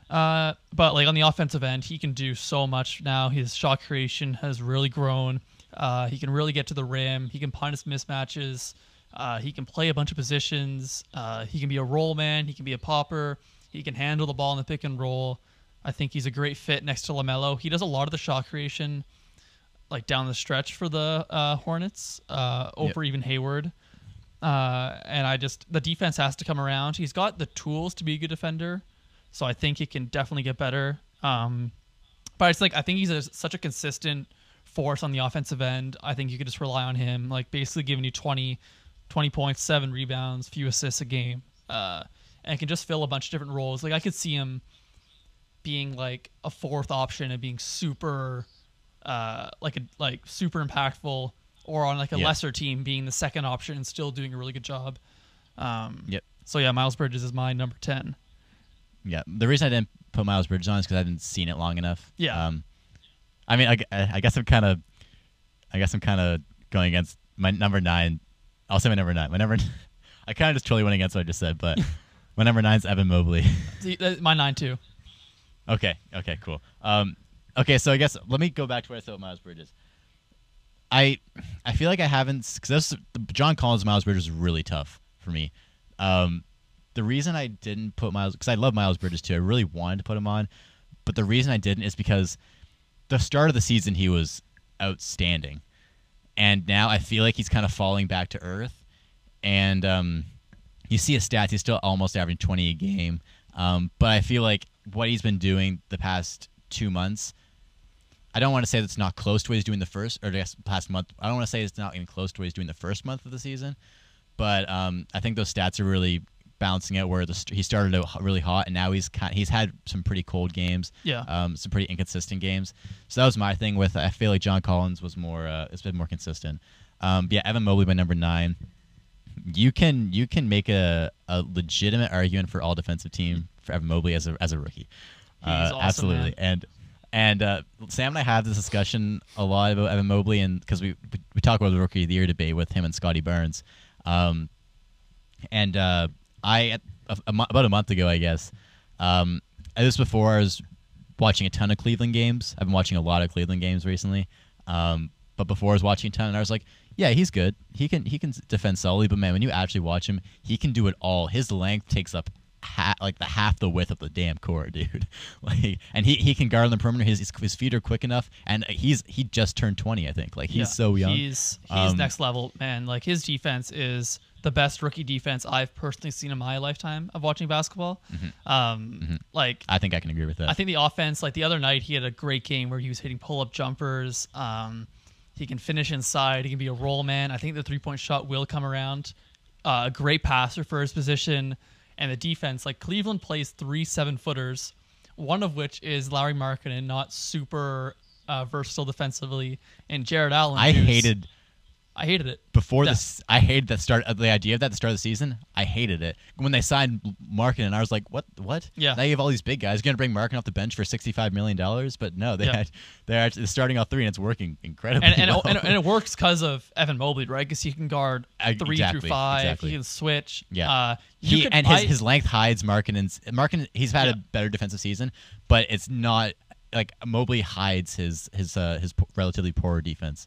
Uh, but like on the offensive end, he can do so much now. His shot creation has really grown. Uh, he can really get to the rim. He can punish mismatches. Uh, he can play a bunch of positions. Uh, he can be a roll man. He can be a popper. He can handle the ball in the pick and roll. I think he's a great fit next to LaMelo. He does a lot of the shot creation, like down the stretch for the uh, Hornets, uh, over even Hayward. Uh, and I just the defense has to come around. He's got the tools to be a good defender, so I think he can definitely get better. Um, but it's like I think he's a, such a consistent force on the offensive end. I think you could just rely on him, like basically giving you 20, 20 points, seven rebounds, few assists a game, uh, and can just fill a bunch of different roles. Like I could see him being like a fourth option and being super, uh, like a like super impactful, or on like a lesser team being the second option and still doing a really good job. Um, Yep. So yeah, Miles Bridges is my number ten. Yeah. The reason I didn't put Miles Bridges on is because I hadn't seen it long enough. Yeah. Um, I mean, I, I guess I'm kind of, I guess I'm kind of going against my number nine. I'll say my number nine. My number, I kind of just totally went against what I just said, but my number nine is Evan Mobley. My nine too. Okay. Okay. Cool. Um, okay. So I guess let me go back to where I said Miles Bridges. I I feel like I haven't because John Collins Miles Bridges is really tough for me. Um, the reason I didn't put Miles because I love Miles Bridges too. I really wanted to put him on, but the reason I didn't is because the start of the season he was outstanding, and now I feel like he's kind of falling back to earth. And um, you see his stats; he's still almost averaging twenty a game. Um, but I feel like what he's been doing the past two months, I don't want to say that's not close to what he's doing the first or guess past month. I don't want to say it's not even close to what he's doing the first month of the season, but um, I think those stats are really balancing out where the he started out really hot and now he's kind he's had some pretty cold games, Yeah. um, some pretty inconsistent games. So that was my thing with. I feel like John Collins was more. Uh, it's been more consistent. Um, yeah, Evan Mobley by number nine. You can you can make a, a legitimate argument for all defensive team for Evan Mobley as a as a rookie. He's Uh, awesome, absolutely, man. and and uh, Sam and I have this discussion a lot about Evan Mobley, and because we we, we talk about the rookie of the year debate with him and Scottie Barnes, um, and uh, I a, a about a month ago, I guess, um, this before I was watching a ton of Cleveland games. I've been watching a lot of Cleveland games recently, um, but before I was watching a ton, and I was like, yeah, he's good. He can he can defend solidly, but man, when you actually watch him, he can do it all. His length takes up ha- like the half the width of the damn court, dude. like, and he, he can guard on the perimeter. His his feet are quick enough, and he's he just turned twenty, I think. Like he's Yeah, so young. He's he's Um, next level, man. Like his defense is the best rookie defense I've personally seen in my lifetime of watching basketball. Mm-hmm. Um, like I think I can agree with that. I think the offense, like the other night, he had a great game where he was hitting pull up jumpers. Um, he can finish inside. He can be a roll man. I think the three point shot will come around. Uh, a great passer for his position. And the defense, like Cleveland plays three seven footers, one of which is Larry Markkanen, not super uh, versatile defensively, and Jarrett Allen. I hated I hated it. before Yeah. this. I hated the start. uh, The idea of that at the start of the season. I hated it when they signed Markin, and I was like, "What? What? Yeah. Now you have all these big guys. You're gonna bring Markin off the bench for sixty-five million dollars, but no, they Yeah. had, they're actually starting off three, and it's working incredibly and and, well. and, and it works because of Evan Mobley, right? Because he can guard three exactly, through five. exactly. He can switch. Yeah. Uh, he and his, I- his length hides Markkanen's Markin. He's had Yeah. a better defensive season, but it's not like Mobley hides his his uh, his relatively poor defense.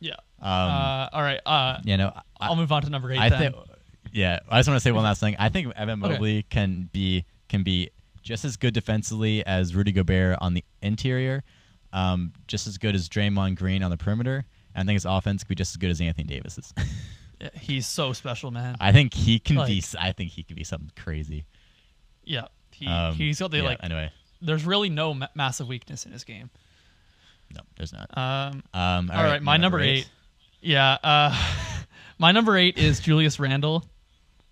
Yeah. Um, uh, all right. Uh, you know, I, I'll move on to number eight. I think, yeah. I just want to say one last thing. I think Evan Okay. Mobley can be can be just as good defensively as Rudy Gobert on the interior, um, just as good as Draymond Green on the perimeter. And I think his offense could be just as good as Anthony Davis's. Yeah, he's so special, man. I think he can be. Like- s- I think he could be something crazy. yeah, he Um, he's got the yeah, like. Anyway, There's really no ma- massive weakness in his game. no, there's not. Um, Um, all right, my number eight. Yeah, uh, my number eight is Julius Randle.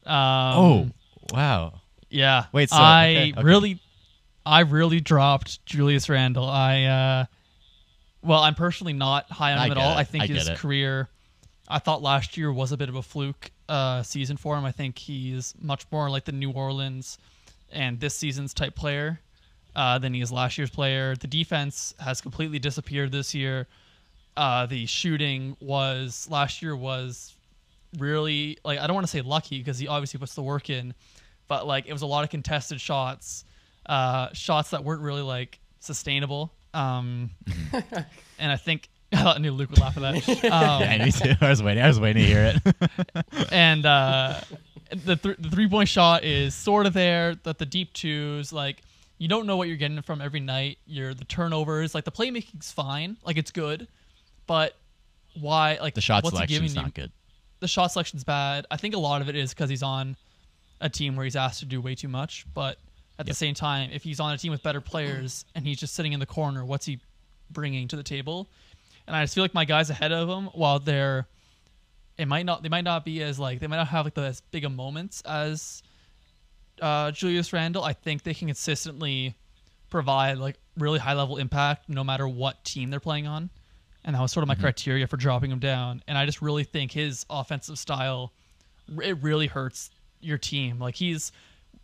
Um, Oh, wow. yeah. Wait, so- I okay, okay. really, I really dropped Julius Randle. I, uh, well, I'm personally not high on him at all. it. I think I his career, I thought last year was a bit of a fluke uh, season for him. I think he's much more like the New Orleans and this season's type player uh, than he is last year's player. The defense has completely disappeared this year. Uh, the shooting was last year was really like I don't want to say lucky because he obviously puts the work in, but like it was a lot of contested shots, uh, shots that weren't really like sustainable. Um, and I think I knew Luke would laugh at that. Um, Yeah, me too. I was waiting. I was waiting to hear it. and uh, the th- the three point shot is sort of there. That the deep twos, like you don't know what you're getting from every night. You're the turnovers, like the playmaking's fine, like it's good, but why? Like the shot what's he giving selection's you? not good. The shot selection's bad. I think a lot of it is because he's on a team where he's asked to do way too much. But at the Yep. same time, if he's on a team with better players and he's just sitting in the corner, what's he bringing to the table? And I just feel like my guys ahead of him, while they're it might not they might not be as like they might not have like the, as big of moments as uh, Julius Randle. I think they can consistently provide like really high level impact no matter what team they're playing on. And that was sort of my criteria for dropping him down. And I just really think his offensive style it really hurts your team. Like he's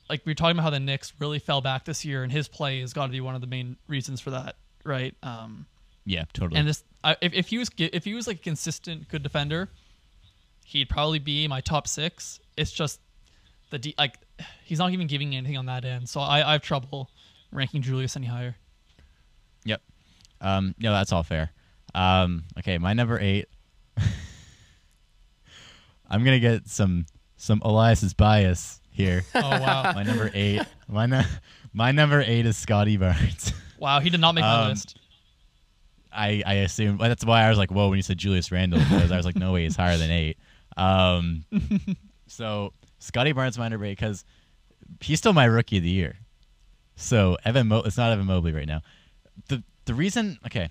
like we are talking about how the Knicks really fell back this year, and his play has got to be one of the main reasons for that, right? Um, Yeah, totally. and this, I, if, if he was if he was like a consistent good defender, he'd probably be my top six. It's just the like he's not even giving anything on that end, so I, I have trouble ranking Julius any higher. Yep. Um, no, that's all fair. Um, okay, my number eight. I'm gonna get some some Elias's bias here. Oh wow, my number eight. My nu- my number eight is Scottie Barnes. wow, he did not make my Um, list. I I assume that's why I was like, whoa, when you said Julius Randle, because I was like, no way, he's higher than eight. Um, so Scottie Barnes my number eight because he's still my rookie of the year. So Evan, Mo- it's not Evan Mobley right now. the The reason, okay,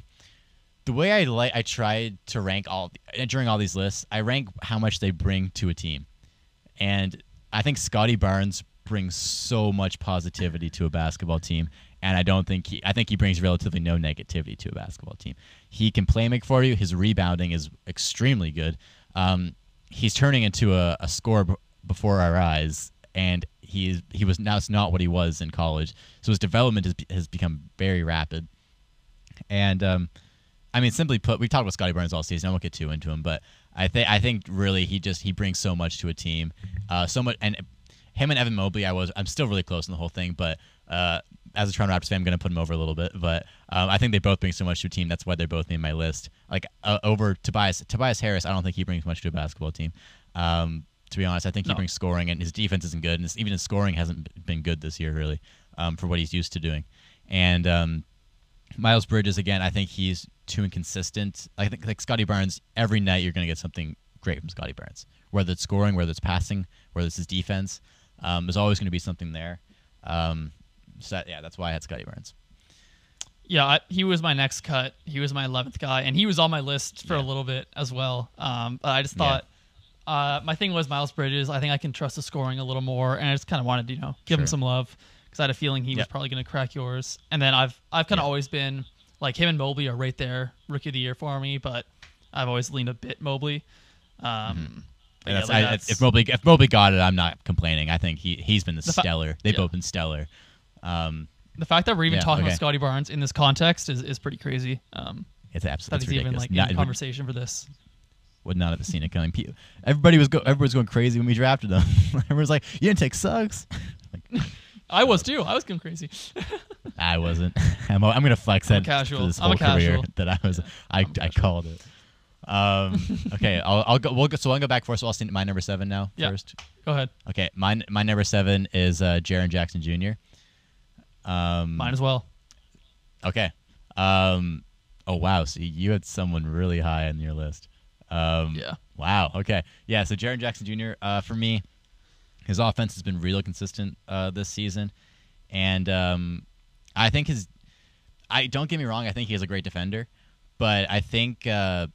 the way I like, I tried to rank all during all these lists. I rank how much they bring to a team, and I think Scottie Barnes brings so much positivity to a basketball team, and I don't think he. I think he brings relatively no negativity to a basketball team. He can play make for you. His rebounding is extremely good. Um, he's turning into a, a scorer b- before our eyes, and he is, he was now it's not what he was in college. So his development has, has become very rapid. And um, I mean, simply put, we've talked about Scottie Barnes all season. I won't get too into him, but I think I think really he just he brings so much to a team, uh, so much. And him and Evan Mobley, I was I'm still really close in the whole thing, but uh, as a Toronto Raptors fan, I'm gonna put him over a little bit. But um, I think they both bring so much to a team. That's why they're both in my list. Like uh, over Tobias Tobias Harris, I don't think he brings much to a basketball team. Um, to be honest, I think he No. brings scoring, and his defense isn't good, and his, even his scoring hasn't been good this year, really, um, for what he's used to doing. And um, Miles Bridges again, I think he's too inconsistent. I think like Scottie Barnes, every night you're going to get something great from Scottie Barnes, whether it's scoring, whether it's passing, whether it's his defense. Um, there's always going to be something there. Um, so that- yeah, that's why I had Scottie Barnes. Yeah, I, he was my next cut. He was my eleventh guy, and he was on my list for a little bit as well. Um, but I just Yeah. thought uh, my thing was Miles Bridges. I think I can trust the scoring a little more, and I just kind of wanted to, you know, give him some love because I had a feeling he was probably going to crack yours. And then I've I've kind of Yeah. always been like him and Mobley are right there, rookie of the year for me. But I've always leaned a bit Mobley. Um, yeah, Mm-hmm. that's, like I, if Mobley if Mobley got it, I'm not complaining. I think he he's been the, The fa- stellar. They've yeah. both been stellar. Um, the fact that we're even Yeah, talking okay. about Scottie Barnes in this context is, is pretty crazy. Um, it's that absolutely even ridiculous. like Not- in conversation for this. would not have seen it coming. Everybody was go- everybody was going crazy when we drafted them. Everyone's like, "You didn't take Suggs." I was too. I was going crazy. I wasn't. I'm, I'm gonna flex I'm a that casual. for this I'm a whole career casual. that I was. I, I'm I called it. Um, okay, I'll, I'll go. We'll go. So I'll go back first. So I'll see my number seven now Yeah. first. Go ahead. Okay, my my number seven is uh, Jaren Jackson Jr. Um, Mine as well. Okay. Um, oh wow. So you had someone really high on your list. Um, Yeah. Wow. Okay. Yeah. So Jaren Jackson Jr. Uh, for me, his offense has been really consistent uh, this season, and um, I think his. I don't get me wrong. I think he is a great defender, but I think uh,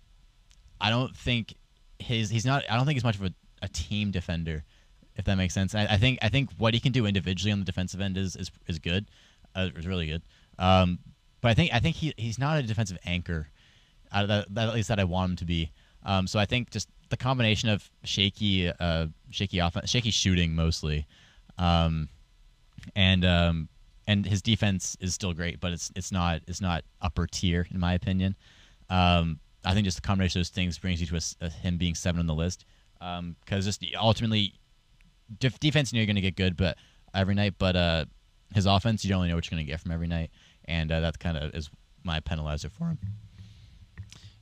I don't think his he's not. I don't think he's much of a, a team defender, if that makes sense. I, I think I think what he can do individually on the defensive end is is, is good, uh, is really good. Um, but I think I think he he's not a defensive anchor. Uh, that, that, at least that I want him to be. Um, so I think just the combination of shaky, uh, shaky offense, shaky shooting mostly, um, and um, and his defense is still great, but it's it's not it's not upper tier in my opinion. Um, I think just the combination of those things brings you to a a, him being seven on the list. Because just ultimately, def- defense, you're going to get good, but every night, but uh, his offense, you don't really know what you're going to get from every night, and uh, that kind of is my penalizer for him.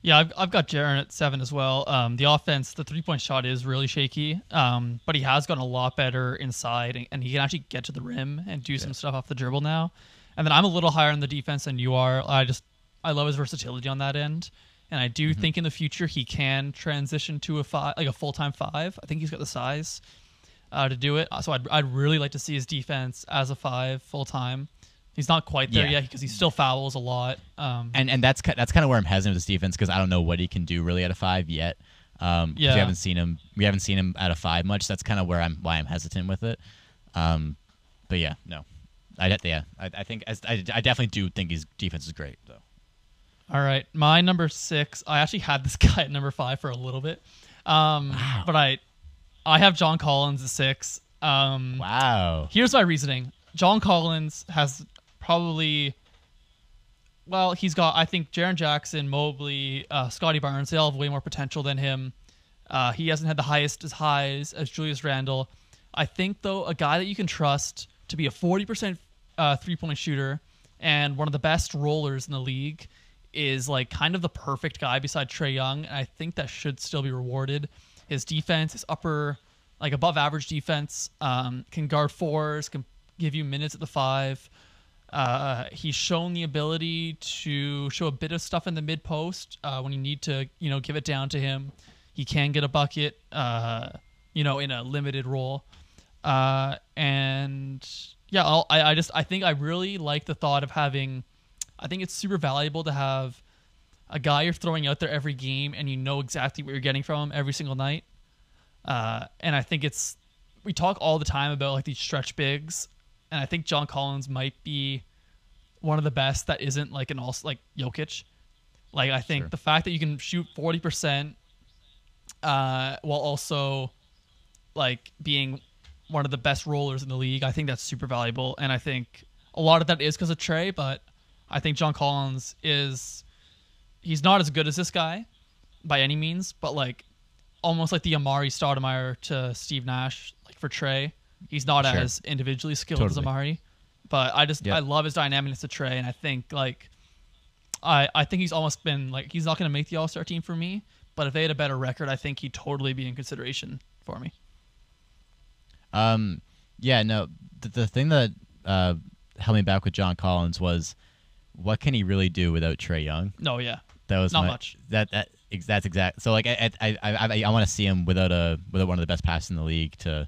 Yeah, I've, I've got Jaren at seven as well. Um, the offense, the three point shot is really shaky, um, but he has gotten a lot better inside, and, and he can actually get to the rim and do some stuff off the dribble now. And then I'm a little higher on the defense than you are. I just I love his versatility on that end, and I do think in the future he can transition to a five, like a full time five. I think he's got the size uh, to do it. So I'd I'd really like to see his defense as a five full time. He's not quite there Yeah. yet because he still fouls a lot. Um, and and that's that's kind of where I'm hesitant with this defense because I don't know what he can do really at a five yet. Um, Yeah. we haven't seen him. We haven't seen him at a five much. That's kind of where I'm why I'm hesitant with it. Um, but yeah, no, I yeah, I, I think I, I definitely do think his defense is great though. All right, my number six. I actually had this guy at number five for a little bit, um, Wow. but I, I have John Collins at six. Um, Wow. Here's my reasoning: John Collins has probably, well, he's got I think Jaren Jackson, Mobley, uh, Scottie Barnes. They all have way more potential than him. Uh, he hasn't had the highest as highs as Julius Randle. I think though a guy that you can trust to be a 40% uh, three point shooter and one of the best rollers in the league is like kind of the perfect guy beside Trae Young. And I think that should still be rewarded. His defense, his upper, like above average defense, um, can guard fours, can give you minutes at the five. Uh, he's shown the ability to show a bit of stuff in the mid post uh, when you need to, you know, give it down to him. He can get a bucket, uh, you know, in a limited role. Uh, and yeah, I'll, I, I just I think I really like the thought of having. I think it's super valuable to have a guy you're throwing out there every game, and you know exactly what you're getting from him every single night. Uh, and I think it's we talk all the time about like these stretch bigs, and I think John Collins might be one of the best that isn't like an all like Jokic. Like I think Sure. the fact that you can shoot forty percent, uh, while also like being one of the best rollers in the league, I think that's super valuable. And I think a lot of that is because of Trae, but I think John Collins is he's not as good as this guy by any means, but like almost like the Amar'e Stoudemire to Steve Nash, like for Trae. He's not Sure. as individually skilled as Amar'e, but I just Yep. I love his dynamics to Trae, and I think like I I think he's almost been like he's not going to make the All Star team for me, but if they had a better record, I think he'd totally be in consideration for me. Um, yeah, no, the, the thing that uh, held me back with John Collins was what can he really do without Trae Young? No, yeah, That was Not my- much. That that that's exact. So like I I I I, I want to see him without a without one of the best passes in the league to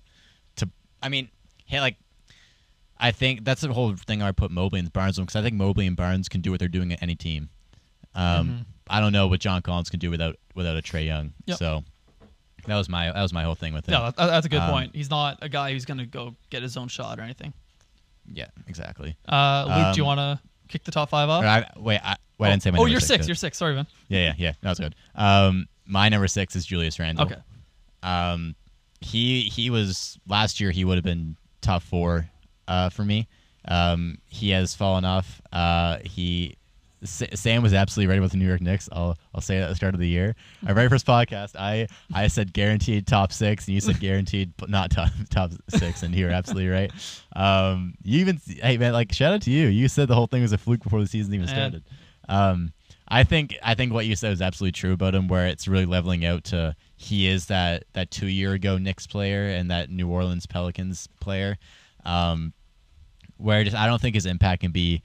I mean hey like I think that's the whole thing I put Mobley and Barnes on because I think Mobley and Barnes can do what they're doing at any team. Um, Mhm. I don't know what John Collins can do without without a Trae Young. Yep. So that was my that was my whole thing with him. yeah, that, that's a good Um, point. He's not a guy who's going to go get his own shot or anything. Yeah, exactly. Uh, Luke, do you Um, want to kick the top five off? I, wait, I, wait, I didn't say my oh, you're six. six. You're six. Sorry, man. Yeah, yeah, yeah. That was good. Um, my number six is Julius Randle. Okay. Um, he he was last year. He would have been top four uh, for me. Um, he has fallen off. Uh, he Sam was absolutely right about the New York Knicks. I'll I'll say that at the start of the year. Our very first podcast, I I said guaranteed top six, and you said guaranteed but not top top six, and you were absolutely right. Um, you even hey man, like shout out to you. You said the whole thing was a fluke before the season even started. Um, I think I think what you said was absolutely true about him, where it's really leveling out to he is that that two year ago Knicks player and that New Orleans Pelicans player. Um, where just I don't think his impact can be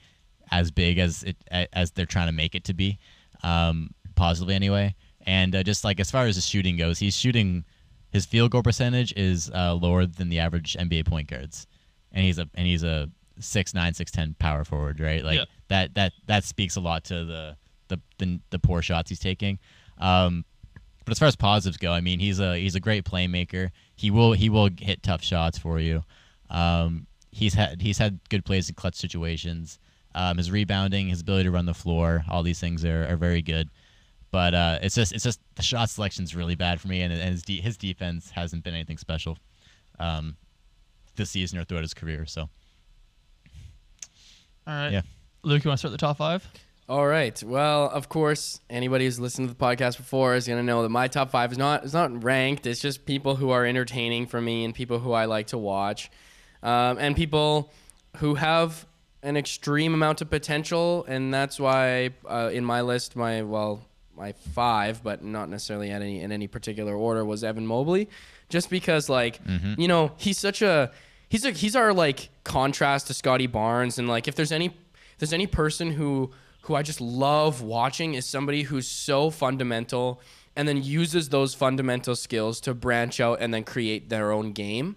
as big as it as they're trying to make it to be, um, positively anyway. And uh, just like as far as his shooting goes, he's shooting his field goal percentage is uh, lower than the average NBA point guards, and he's a and he's a six nine six ten power forward, right? Like Yeah. that that that speaks a lot to the the the, the poor shots he's taking. Um, but as far as positives go, I mean, he's a he's a great playmaker. He will he will hit tough shots for you. Um, he's had he's had good plays in clutch situations. Um, his rebounding, his ability to run the floor, all these things are, are very good. But uh, it's just it's just the shot selection's really bad for me, and, and his de- his defense hasn't been anything special um, this season or throughout his career. So All right. Yeah. Luke, you want to start the top five? All right. Well, of course, anybody who's listened to the podcast before is going to know that my top five is not is not ranked. It's just people who are entertaining for me and people who I like to watch, um, and people who have an extreme amount of potential. And that's why uh, in my list, my well, my five, but not necessarily in any in any particular order, was Evan Mobley, just because like you know he's such a he's a he's our like contrast to Scottie Barnes, and like if there's any if there's any person who who I just love watching is somebody who's so fundamental and then uses those fundamental skills to branch out and then create their own game.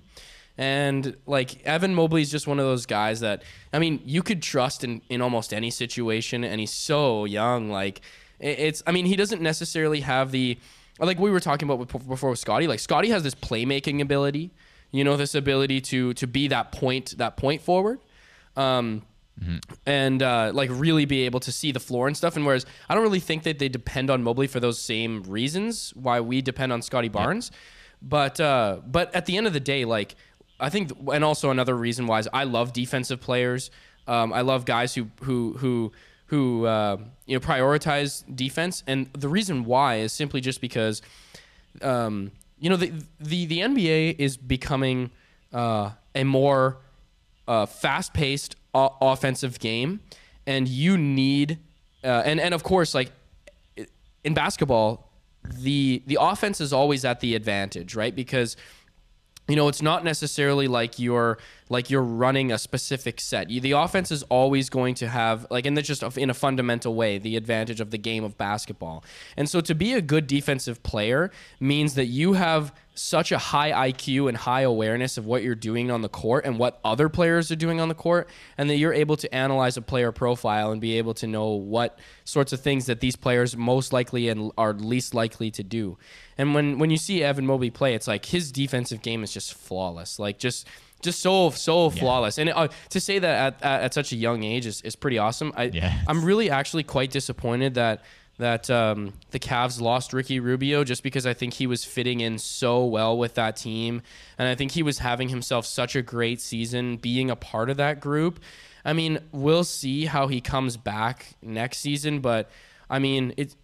And like Evan Mobley is just one of those guys that I mean you could trust in in almost any situation, and he's so young. Like it's I mean he doesn't necessarily have the like we were talking about before with Scottie. Like Scottie has this playmaking ability, you know, this ability to to be that point that point forward. Um, and uh, like really be able to see the floor and stuff. And whereas I don't really think that they depend on Mobley for those same reasons why we depend on Scottie Barnes. But uh, but at the end of the day, like I think, and also another reason why is I love defensive players. Um, I love guys who who who who uh, you know prioritize defense, and the reason why is simply just because um, you know the the the NBA is becoming uh, a more uh, fast-paced o- offensive game, and you need uh, and and of course like in basketball, the the offense is always at the advantage, right? Because you know it's not necessarily like you're like you're running a specific set. You- the offense is always going to have like and that's just in a fundamental way the advantage of the game of basketball. And so to be a good defensive player means that you have such a high IQ and high awareness of what you're doing on the court and what other players are doing on the court and that you're able to analyze a player profile and be able to know what sorts of things that these players most likely and are least likely to do. And when when you see Evan Mobley play, it's like his defensive game is just flawless. Like just just so so flawless. And uh, to say that at, at, at such a young age is, is pretty awesome. I Yeah. I'm really actually quite disappointed that that um, the Cavs lost Ricky Rubio just because I think he was fitting in so well with that team, and I think he was having himself such a great season being a part of that group. I mean, we'll see how he comes back next season, but I mean, it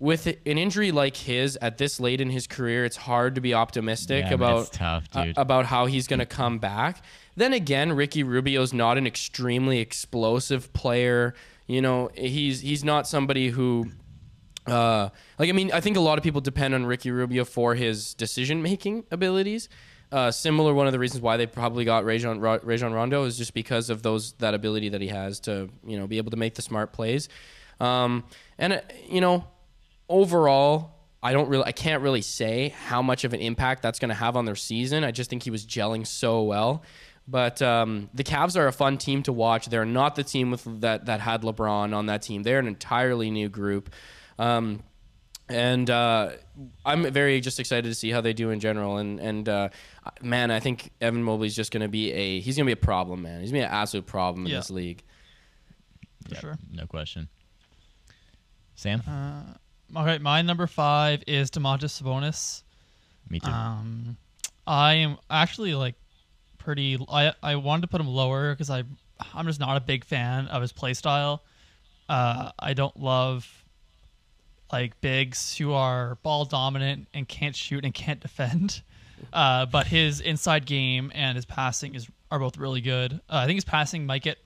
with an injury like his at this late in his career, it's hard to be optimistic Yeah, about tough, uh, about how he's going to come back. Then again, Ricky Rubio's not an extremely explosive player. You know, he's he's not somebody who uh, like I mean, I think a lot of people depend on Ricky Rubio for his decision making abilities. Uh, similar, one of the reasons why they probably got Rajon, Rajon Rondo is just because of those that ability that he has to you know be able to make the smart plays. Um, and uh, you know, overall, I don't really, I can't really say how much of an impact that's going to have on their season. I just think he was gelling so well. But um, the Cavs are a fun team to watch. They're not the team with that that had LeBron on that team. They're an entirely new group. Um, and uh, I'm very just excited to see how they do in general. And and uh, man, I think Evan Mobley's just going to be a he's going to be a problem, man. He's going to be an absolute problem in Yeah. this league. For Yep, sure. No question. Sam? Uh, all right, my number five is Domantas Sabonis. Me too. Um, I am actually like pretty. I I wanted to put him lower because I I'm just not a big fan of his play style. Uh, I don't love like bigs who are ball dominant and can't shoot and can't defend. Uh, but his inside game and his passing is are both really good. Uh, I think his passing might get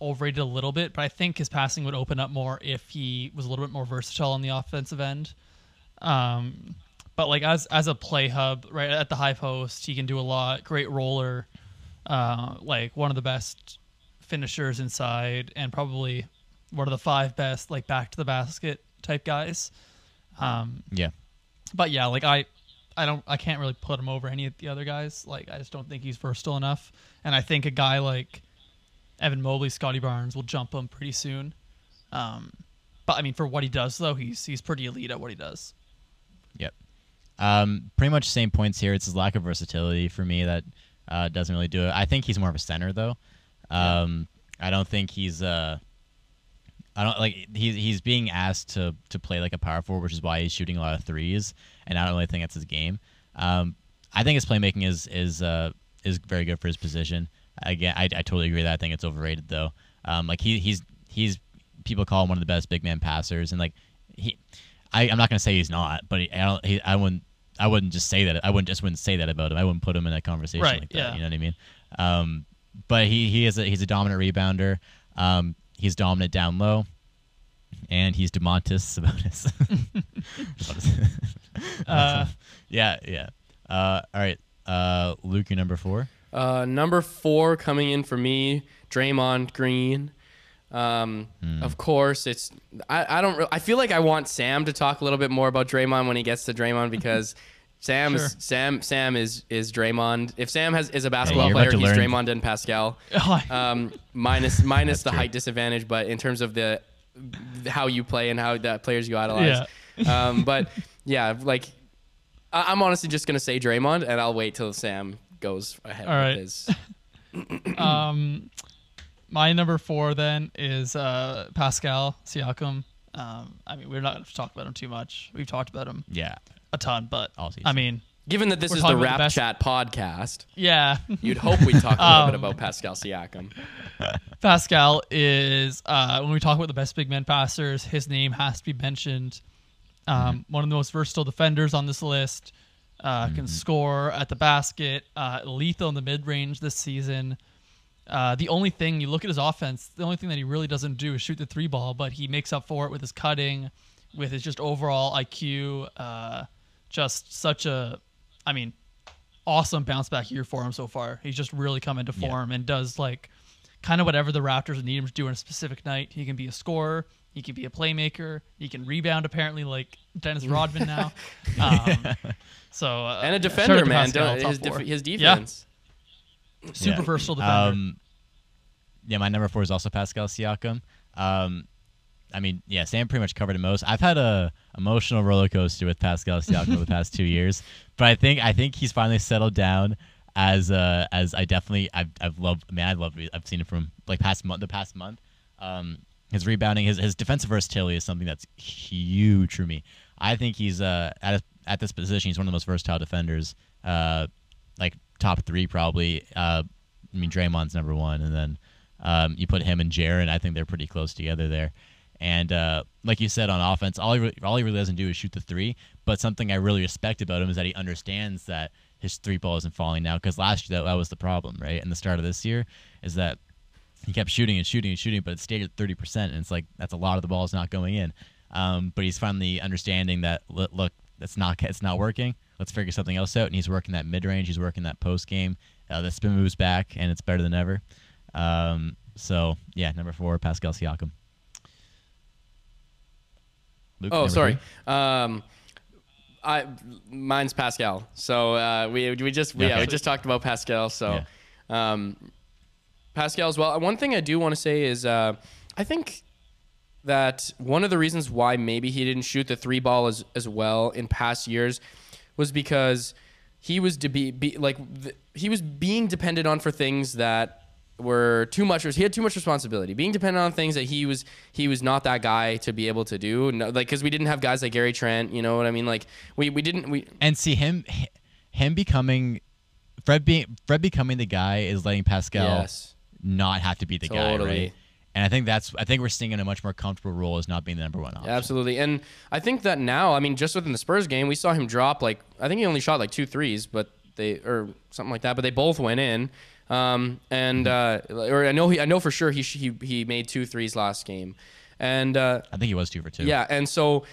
overrated a little bit, but I think his passing would open up more if he was a little bit more versatile on the offensive end. Um, but like as as a play hub, right at the high post, he can do a lot. Great roller, uh, like one of the best finishers inside, and probably one of the five best like back to the basket type guys. Um, Yeah. but yeah, like I, I don't, I can't really put him over any of the other guys. Like I just don't think he's versatile enough. And I think a guy like Evan Mobley, Scottie Barnes will jump him pretty soon. Um, but I mean, for what he does though, he's he's pretty elite at what he does. Yep. Um, pretty much same points here. It's his lack of versatility for me that uh, doesn't really do it. I think he's more of a center though. Um, I don't think he's uh, I don't like he's he's being asked to to play like a power forward, which is why he's shooting a lot of threes, and I don't really think that's his game. Um, I think his playmaking is is uh, is very good for his position. Again, I, I totally agree with that I think it's overrated though. Um, like he he's he's people call him one of the best big man passers, and like he, I I'm not gonna say he's not, but he, I don't he, I wouldn't I wouldn't just say that I wouldn't just wouldn't say that about him. I wouldn't put him in a conversation Right, like that. yeah. You know what I mean? Um, but he he is a, he's a dominant rebounder. Um, he's dominant down low, and he's Domantas Sabonis. Uh, yeah, yeah. Uh, all right, uh, Luke, your number four. Uh, number four coming in for me, Draymond Green. Um, Hmm. Of course, it's I, I don't re- I feel like I want Sam to talk a little bit more about Draymond when he gets to Draymond because Sam Sure. is Sam Sam is is Draymond. If Sam has is a basketball you're player, he's learn. Draymond and Pascal. Oh, Um, minus minus the true. height disadvantage, but in terms of the how you play and how the players you idolize. um, but yeah, like I, I'm honestly just gonna say Draymond, and I'll wait till Sam goes ahead All with his. um, my number four then is uh, Pascal Siakam. Um, I mean, we're not going to talk about him too much. We've talked about him Yeah, a ton, but All season. I mean, Given that this is the Rap the Chat podcast, yeah, you'd hope we talk a little bit Um, about Pascal Siakam. Pascal is uh, when we talk about the best big men passers, his name has to be mentioned. Um, One of the most versatile defenders on this list. Uh, Can score at the basket. Uh, lethal in the mid range this season. Uh, the only thing you look at his offense, the only thing that he really doesn't do is shoot the three ball, but he makes up for it with his cutting, with his just overall IQ. Uh, just such a, I mean, awesome bounce back year for him so far. He's just really come into Yeah. form and does like kind of whatever the Raptors need him to do on a specific night. He can be a scorer, he can be a playmaker, he can rebound apparently like Dennis Rodman now. Um, so uh, And a defender, shout out to man. Don't- his, def- four. his Yeah. defense. super Yeah. versatile defender. Um, yeah, my number four is also Pascal Siakam. Um, I mean, yeah, Sam pretty much covered it most. I've had a emotional roller coaster with Pascal Siakam over the past two years, but I think I think he's finally settled down. As uh, as I definitely I've I've loved. I mean, I love. I've seen it from like past month. The past month, um, his rebounding, his his defensive versatility is something that's huge for me. I think he's uh at a, at this position, he's one of the most versatile defenders. Uh, like top three probably. Uh, I mean, Draymond's number one, and then um, you put him and Jaren. I think they're pretty close together there. And uh, like you said on offense, all he re- all he really doesn't do is shoot the three. But something I really respect about him is that he understands that his three ball isn't falling now. Because last year that, that was the problem, right? And the start of this year is that he kept shooting and shooting and shooting, but it stayed at thirty percent, and it's like that's a lot of the balls not going in. Um, but he's finally understanding that look, that's not it's not working. Let's figure something else out. And he's working that mid range. He's working that post game. Uh, the spin moves back, and it's better than ever. Um, so yeah, number four, Pascal Siakam. Luke, Oh, sorry. Um, I mine's Pascal. So uh, we we just yeah, Okay. we just talked about Pascal. So um, Pascal as well. One thing I do want to say is uh, I think that one of the reasons why maybe he didn't shoot the three ball as as well in past years was because he was to be, be like he was being dependent on for things that were too much he had too much responsibility. Being dependent on things that he was he was not that guy to be able to do. No, like because we didn't have guys like Gary Trent you know what I mean? Like we, we didn't we and see him him becoming Fred being Fred becoming the guy is letting Pascal yes not have to be the guy, right? And I think that's I think we're seeing in a much more comfortable role as not being the number one option. Absolutely. And I think that now, I mean, just within the Spurs game, we saw him drop like I think he only shot like two threes, but they or something like that, but they both went in. Um, and uh, or I know he I know for sure he he he made two threes last game. And uh, I think he was two for two. yeah, and so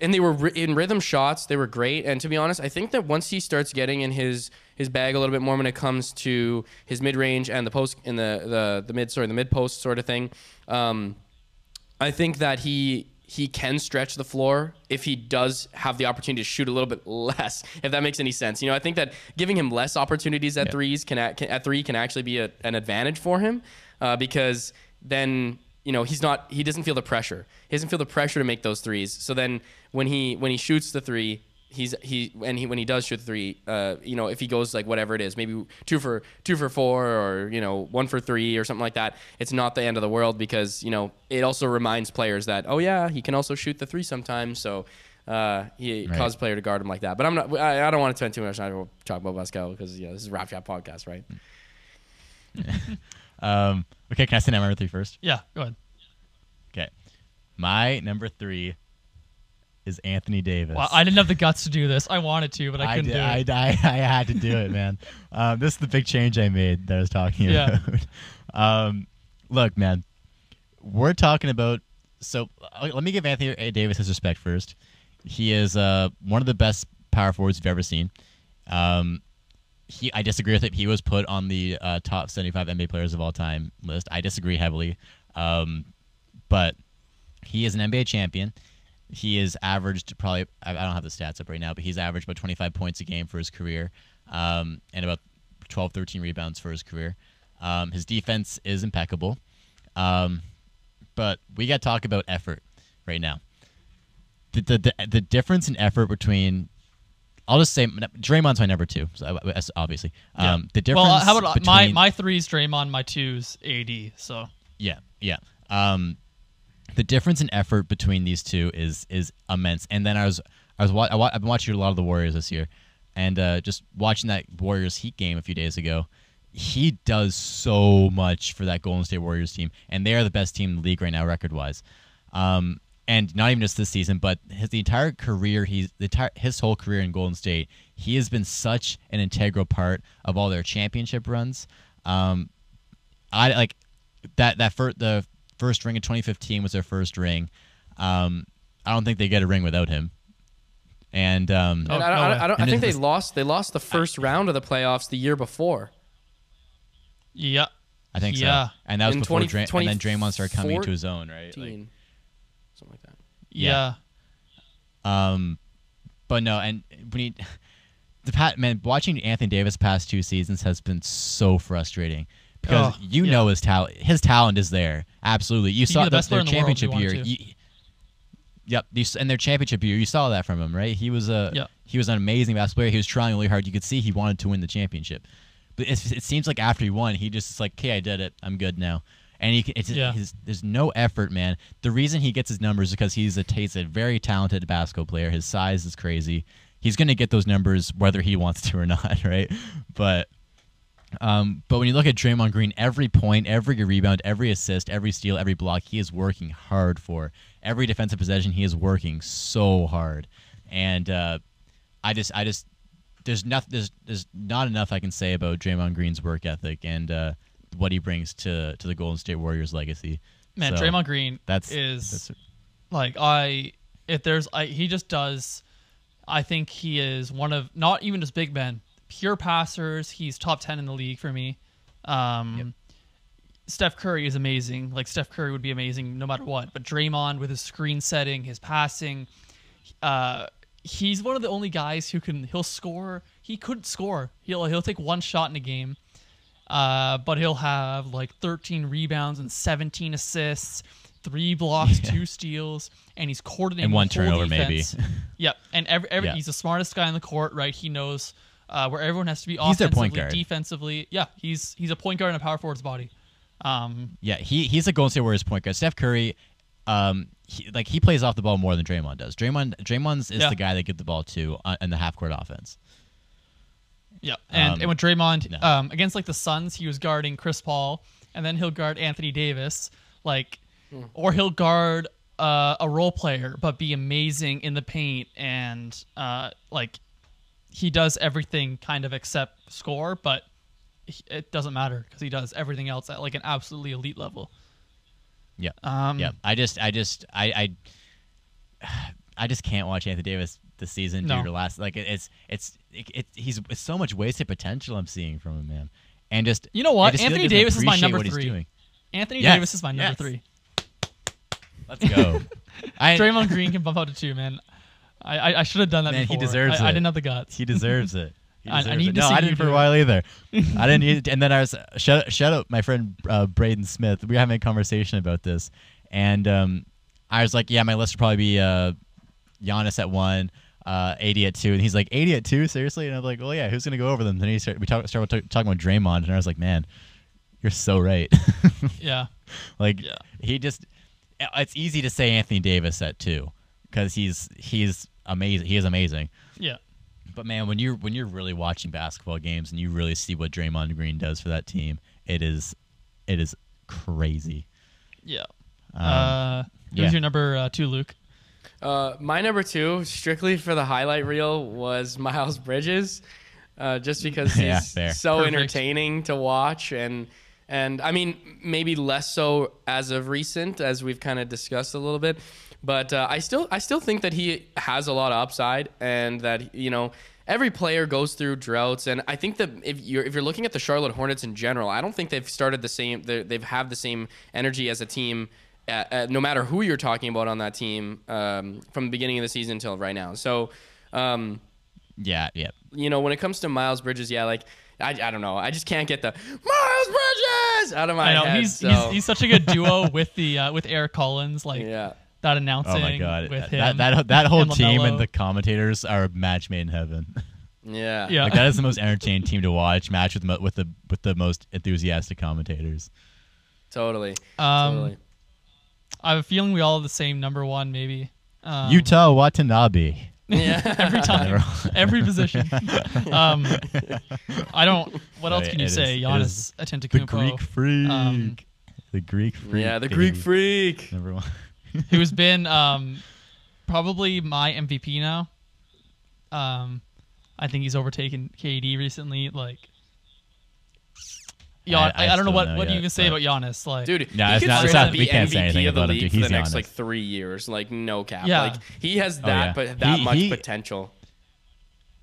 and they were ri- in rhythm shots. They were great. And to be honest, I think that once he starts getting in his his bag a little bit more when it comes to his mid range and the post in the the the mid sorry the mid post sort of thing, um, I think that he he can stretch the floor if he does have the opportunity to shoot a little bit less. If that makes any sense, you know, I think that giving him less opportunities at Yeah. threes can, a- can at three can actually be a, an advantage for him uh, because then you know he's not he doesn't feel the pressure. He doesn't feel the pressure to make those threes. So then when he when he shoots the three, he's he and he when he does shoot the three, uh, you know, if he goes like whatever it is, maybe two for two for four or you know one for three or something like that, it's not the end of the world because you know it also reminds players that oh yeah he can also shoot the three sometimes. So. Uh, he Right. causes player to guard him like that, but I'm not. I, I don't want to spend too much time to talk about Pascal because yeah, this is a Rap Chat podcast, right? Um, okay, can I say number three first? Yeah, go ahead. Okay, my number three is Anthony Davis. Well, I didn't have the guts to do this. I wanted to, but I couldn't did, do I, it. I, I had to do it, man. um, this is the big change I made that I was talking Yeah. about. um, look, man, we're talking about. So uh, let me give Anthony A. Davis his respect first. He is uh, one of the best power forwards you've ever seen. Um, he, I disagree with it. He was put on the uh, top 75 NBA players of all time list. I disagree heavily. Um, but he is an NBA champion. He is averaged probably, I don't have the stats up right now, but he's averaged about 25 points a game for his career um, and about 12, 13 rebounds for his career. Um, his defense is impeccable. Um, but we got to talk about effort right now. The, the, the, the difference in effort between, I'll just say Draymond's my number two, so, uh, obviously. Yeah. Um, the difference well, uh, how about uh, my between- my three's Draymond, my two's AD. So yeah, yeah. Um, the difference in effort between these two is is immense. And then I was I was wa- I I've been watching a lot of the Warriors this year, and uh, just watching that Warriors Heat game a few days ago. He does so much for that Golden State Warriors team, and they are the best team in the league right now, record wise. Um, and not even just this season, but his the entire career, he's the entire his whole career in Golden State, he has been such an integral part of all their championship runs. Um, I like that that fir- the first ring in 2015 was their first ring. Um, I don't think they get a ring without him. And um, Oh, and I, don't, I, don't, I, don't, I think they lost. They lost the first round of the playoffs the year before. yeah, I think yeah. so. And that was In before 20 Dray- and then Draymond started coming into his own, right? Like, something like that. yeah, Yeah. um, but no, and when he, the pat man watching Anthony Davis past two seasons has been so frustrating because Oh, you yeah. know his talent. His talent is there, absolutely. You He'd saw the best their in the he championship year. you- Yep, you and their championship year, you saw that from him, right? He was a Yeah. he was an amazing basketball player. He was trying really hard. You could see he wanted to win the championship, but it, it seems like after he won, he just is like, "Okay, I did it. I'm good now." And he, it's Yeah. his, there's no effort, man. The reason he gets his numbers is because he's a he's a very talented basketball player. His size is crazy. He's gonna get those numbers whether he wants to or not, right? But um, but when you look at Draymond Green, every point, every rebound, every assist, every steal, every block, he is working hard for. Every defensive possession, he is working so hard. And uh, I just, I just, there's nothing, there's, there's not enough I can say about Draymond Green's work ethic and uh, what he brings to to the Golden State Warriors legacy. man, So, Draymond Green That's is that's, like I if there's I he just does I think he is one of not even just big men, pure passers. He's top 10 in the league for me. Um Yep. Steph Curry is amazing. Like Steph Curry would be amazing no matter what. But Draymond with his screen setting, his passing, uh he's one of the only guys who can he'll score. He couldn't score. He'll he'll take one shot in a game. Uh, but he'll have like 13 rebounds and 17 assists, three blocks, Yeah. two steals, and he's coordinating And one turnover, maybe. yep, and every, every Yeah. he's the smartest guy on the court, right? He knows uh, where everyone has to be He's their offensively, point guard. defensively. Yeah, he's he's a point guard in a power forward's body. Um, yeah, he he's a Golden State Warriors point guard. Steph Curry, um, he, like he plays off the ball more than Draymond does. Draymond, Draymond's is Yeah. the guy they give the ball to uh, in the half court offense. Yeah, and, Um, and with Draymond no. um, against like the Suns, he was guarding Chris Paul, and then he'll guard Anthony Davis, like, or he'll guard uh, a role player, but be amazing in the paint, and uh, like, he does everything kind of except score, but it doesn't matter because he does everything else at like an absolutely elite level. Yeah. Um, yeah. I just, I just, I, I, I just can't watch Anthony Davis this season No. due to last. Like it, it's, it's, it, it, he's it's so much wasted potential I'm seeing from him, man. And just You know what? just Anthony Davis is my number three. Anthony Yes, Davis is my number yes. three. Let's go. I, Draymond Green can bump out to two, man. I I, I should have done that Man, he before. deserves I, I didn't have the guts. He deserves it. He I- I deserves need it. to no, see I you didn't for do a it. while either. I didn't. Need, and then I was shout shout out my friend uh, Braden Smith. We were having a conversation about this, and um, I was like, "Yeah, my list would probably be uh, Giannis at one, uh, AD at two, and he's like, "AD at two, seriously?" And I'm like, "Well, yeah, who's gonna go over them?" Then he started, we talk, started t- talking about Draymond, and I was like, "Man, you're so right." yeah. Like Yeah. he just it's easy to say Anthony Davis at 2 cuz he's he's amazing. He is amazing. Yeah. But man, when you're when you're really watching basketball games and you really see what Draymond Green does for that team, it is it is crazy. Yeah. Um, uh, who's yeah. your number uh, two, Luke? Uh, my number two, strictly for the highlight reel, was Miles Bridges, uh, just because he's Yeah, so Perfect. entertaining to watch, and and I mean maybe less so as of recent, as we've kind of discussed a little bit, but uh, I still I still think that he has a lot of upside, and that you know every player goes through droughts, and I think that if you're if you're looking at the Charlotte Hornets in general, I don't think they've started the same they've have the same energy as a team uh, uh, no matter who you're talking about on that team um, from the beginning of the season until right now. So, um, yeah, yeah. you know, when it comes to Miles Bridges, yeah, like I, I don't know, I just can't get the Miles Bridges out of my I know head. he's, so, he's he's such a good duo with the uh, with Eric Collins, like yeah, that announcing. Oh my god. with That him that that whole and team and the commentators are a match made in heaven. yeah, Yeah. like that is the most entertaining team to watch, match with mo- with the with the most enthusiastic commentators. totally, Um, totally. I have a feeling we all have the same number one, maybe. Um, Yuta Watanabe. Yeah, every time, every position. um, I don't. What else can you it say? is- it Giannis is The Greek freak. Um, the Greek freak. yeah, the baby. Greek freak. Number one. who's been um, probably my MVP now. Um, I think he's overtaken KD recently. Like, yeah, I- I, I I, don't know what know what do you yet, even say but- about Giannis. Like, Dude, No, he it's could not- it's not- we be can't say MVP anything of the about him, league dude. for the next Giannis. like three years, like no cap. Yeah. Like he has Oh, that, yeah. but that He- much he- potential.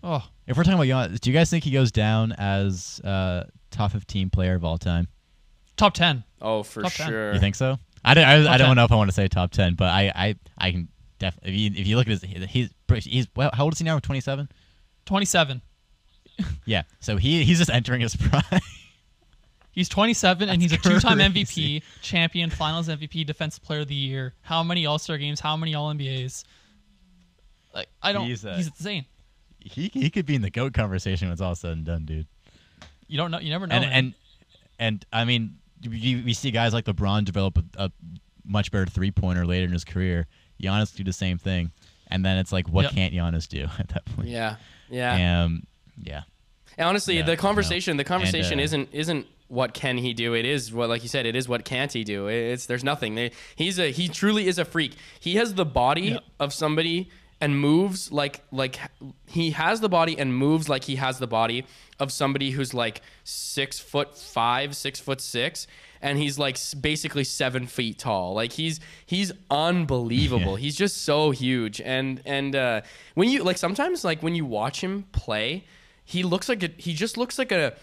oh, If we're talking about Giannis, do you guys think he goes down as uh, top 15 player of all time? top ten. Oh, for Top 10. sure. You think so? I don't, I, I don't 10. know if I want to say top 10, but I I, I can definitely. If you, if you look at his, he's he's well, how old is he now? 27. Twenty-seven. Yeah. So he he's just entering his prime. He's 27 and he's a That's two-time crazy. MVP, champion, Finals MVP, Defensive Player of the Year. How many All-Star games? How many All NBAs? Like I don't. He's, He's, uh, insane. he he could be in the goat conversation when it's all said and done, dude. You don't know. You never know. and man. and and I mean, you, we see guys like LeBron develop a, a much better three pointer later in his career. Giannis do the same thing, and then it's like, what Yep. can't Giannis do at that point? Yeah, yeah. Um, yeah. Honestly, Yeah, the no. conversation, the conversation And, uh, isn't isn't what can he do. It is what, like you said, it is what can't he do. It's there's nothing. He's a he truly is a freak. He has the body Yeah. of somebody and moves like like he has the body and moves like he has the body of somebody who's like six foot five, six foot six. And he's like basically seven feet tall. Like he's he's unbelievable. Yeah. He's just so huge. And and uh, when you like sometimes like when you watch him play, he looks like a, he just looks like a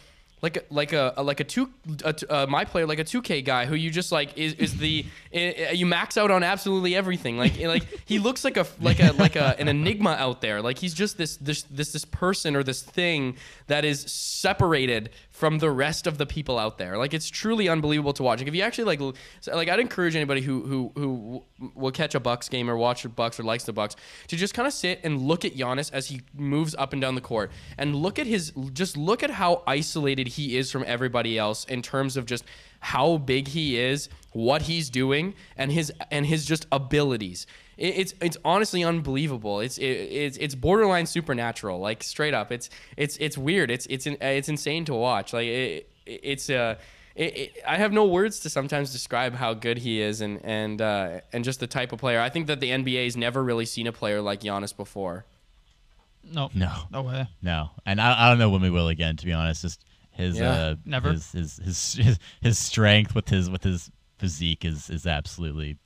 like a, like a, like a two a, uh, my player like a 2K guy who you just like is, is the i- i- eh, eh, you max out on absolutely everything. Like eh, like he looks like a like a like a an enigma out there. Like he's just this this this this person or this thing that is separated from the rest of the people out there. Like it's truly unbelievable to watch. Like if you actually like like I'd encourage anybody who who who will catch a Bucks game or watch the Bucks or likes the Bucks to just kind of sit and look at Giannis as he moves up and down the court and look at his just look at how isolated he is from everybody else in terms of just how big he is, what he's doing, and his and his just abilities. It, it's it's honestly unbelievable. It's it, it's it's borderline supernatural. Like straight up, it's it's it's weird. It's it's in- it's insane to watch. Like it, it's uh. It, it, I have no words to sometimes describe how good he is and and uh, and just the type of player. I think that the NBA's never really seen a player like Giannis before. no, No. no way. No, and I, I don't know when we will again. To be honest, just his Yeah, uh, never. his, his his his his strength with his with his physique is is absolutely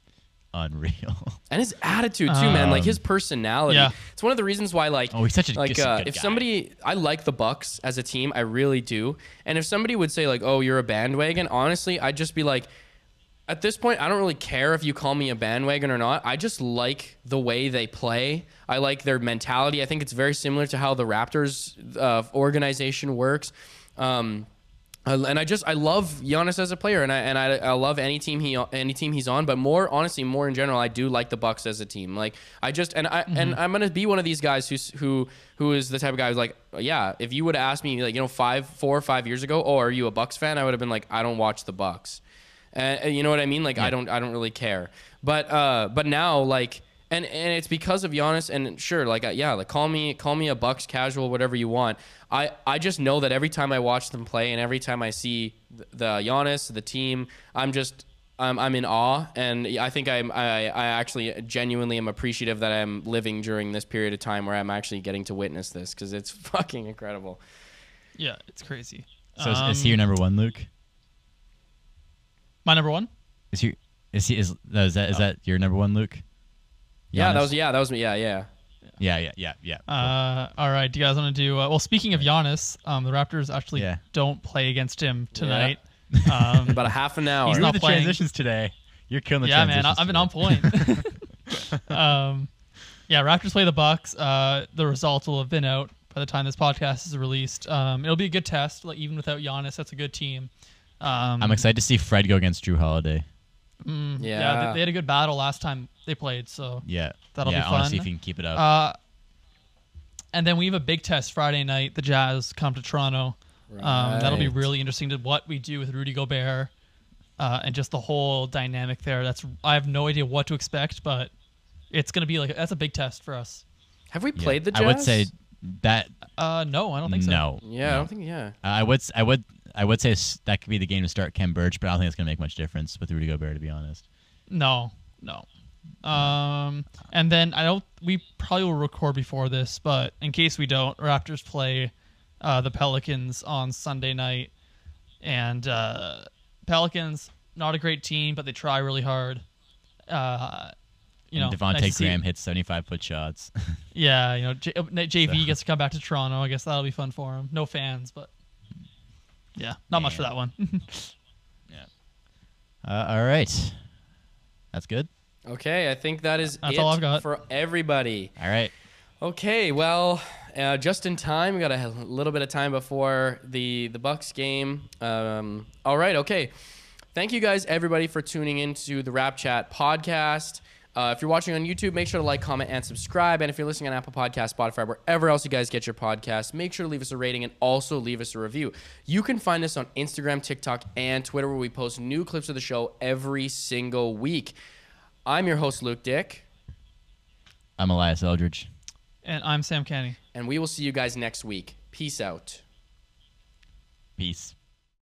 unreal. And his attitude too, man. Like Um, his personality. yeah. It's one of the reasons why, like, Oh, he's such a- like uh, good if guy. somebody, I like the Bucks as a team, I really do. And if somebody would say like, "Oh, you're a bandwagon," honestly, I'd just be like, at this point, I don't really care if you call me a bandwagon or not. I just like the way they play. I like their mentality. I think it's very similar to how the Raptors uh, organization works. Um, and I just I love Giannis as a player, and I and I, I love any team he any team he's on. But more honestly, more in general, I do like the Bucks as a team. Like I just and I and I'm gonna be one of these guys who's who who is the type of guy who's like, yeah, if you would have asked me like you know five four or five years ago, oh, are you a Bucks fan? I would have been like, I don't watch the Bucks. And, and you know what I mean? Like I don't I don't really care. But uh but now like and and it's because of Giannis and sure like uh, yeah like call me call me a Bucks casual whatever you want. I I just know that every time I watch them play and every time I see the, the Giannis the team I'm just I'm, I'm in awe and I think I'm I, I actually genuinely am appreciative that I'm living during this period of time where I'm actually getting to witness this because it's fucking incredible. Yeah, it's crazy. So is, is he your Um, number one, Luke? my number one? Is he? Is he? Is, no, is that is that your number one, Luke? Yeah, that was yeah that was me yeah yeah. Yeah, yeah, yeah, yeah. Uh, all right. Do you guys want to do? Uh, well, speaking of Giannis, um, the Raptors actually Yeah. don't play against him tonight. Um, About a half an hour. He's He's not not the playing. transitions today. You're killing the transitions. yeah, man, I, transitions I've been on point. um, yeah, Raptors play the Bucks. Uh, the results will have been out by the time this podcast is released. Um, it'll be a good test. Like even without Giannis, that's a good team. Um, I'm excited to see Fred go against Jrue Holiday. Mm, Yeah. they, they had a good battle last time they played, so Yeah, That'll yeah, be I want to see if you can keep it up. Uh, and then we have a big test Friday night. The Jazz come to Toronto. Um, that'll be really interesting to what we do with Rudy Gobert uh, and just the whole dynamic there. That's I have no idea what to expect, but it's gonna be like that's a big test for us. Have we Yeah. played the Jazz? I would say that Uh, no, I don't think so. no. Yeah, I no. don't think yeah. Uh, I would s- I would I would say s- that could be the game to start Khem Birch, but I don't think it's gonna make much difference with Rudy Gobert to be honest. No, no. Um, and then I don't. We probably will record before this, but in case we don't, Raptors play uh, the Pelicans on Sunday night, and uh, Pelicans not a great team, but they try really hard. Uh, you know, and Devonte' nice Graham hits 75 foot shots. Yeah, you know, J- uh, JV So- gets to come back to Toronto. I guess that'll be fun for him. No fans, but yeah, not much for that one. uh, all right, that's good. Okay, I think that is That's it all I've got. for everybody. All right, Okay, well, uh, just in time. We got a little bit of time before the the Bucks game. Um, all right, okay. Thank you guys, everybody, for tuning into the Rap Chat podcast. Uh, if you're watching on YouTube, make sure to like, comment, and subscribe. And if you're listening on Apple Podcast, Spotify, wherever else you guys get your podcast, make sure to leave us a rating and also leave us a review. You can find us on Instagram, TikTok, and Twitter, where we post new clips of the show every single week. I'm your host, Luke Dick, I'm Elias Eldridge. and I'm Sam Kenny. and we will see you guys next week. Peace out. Peace.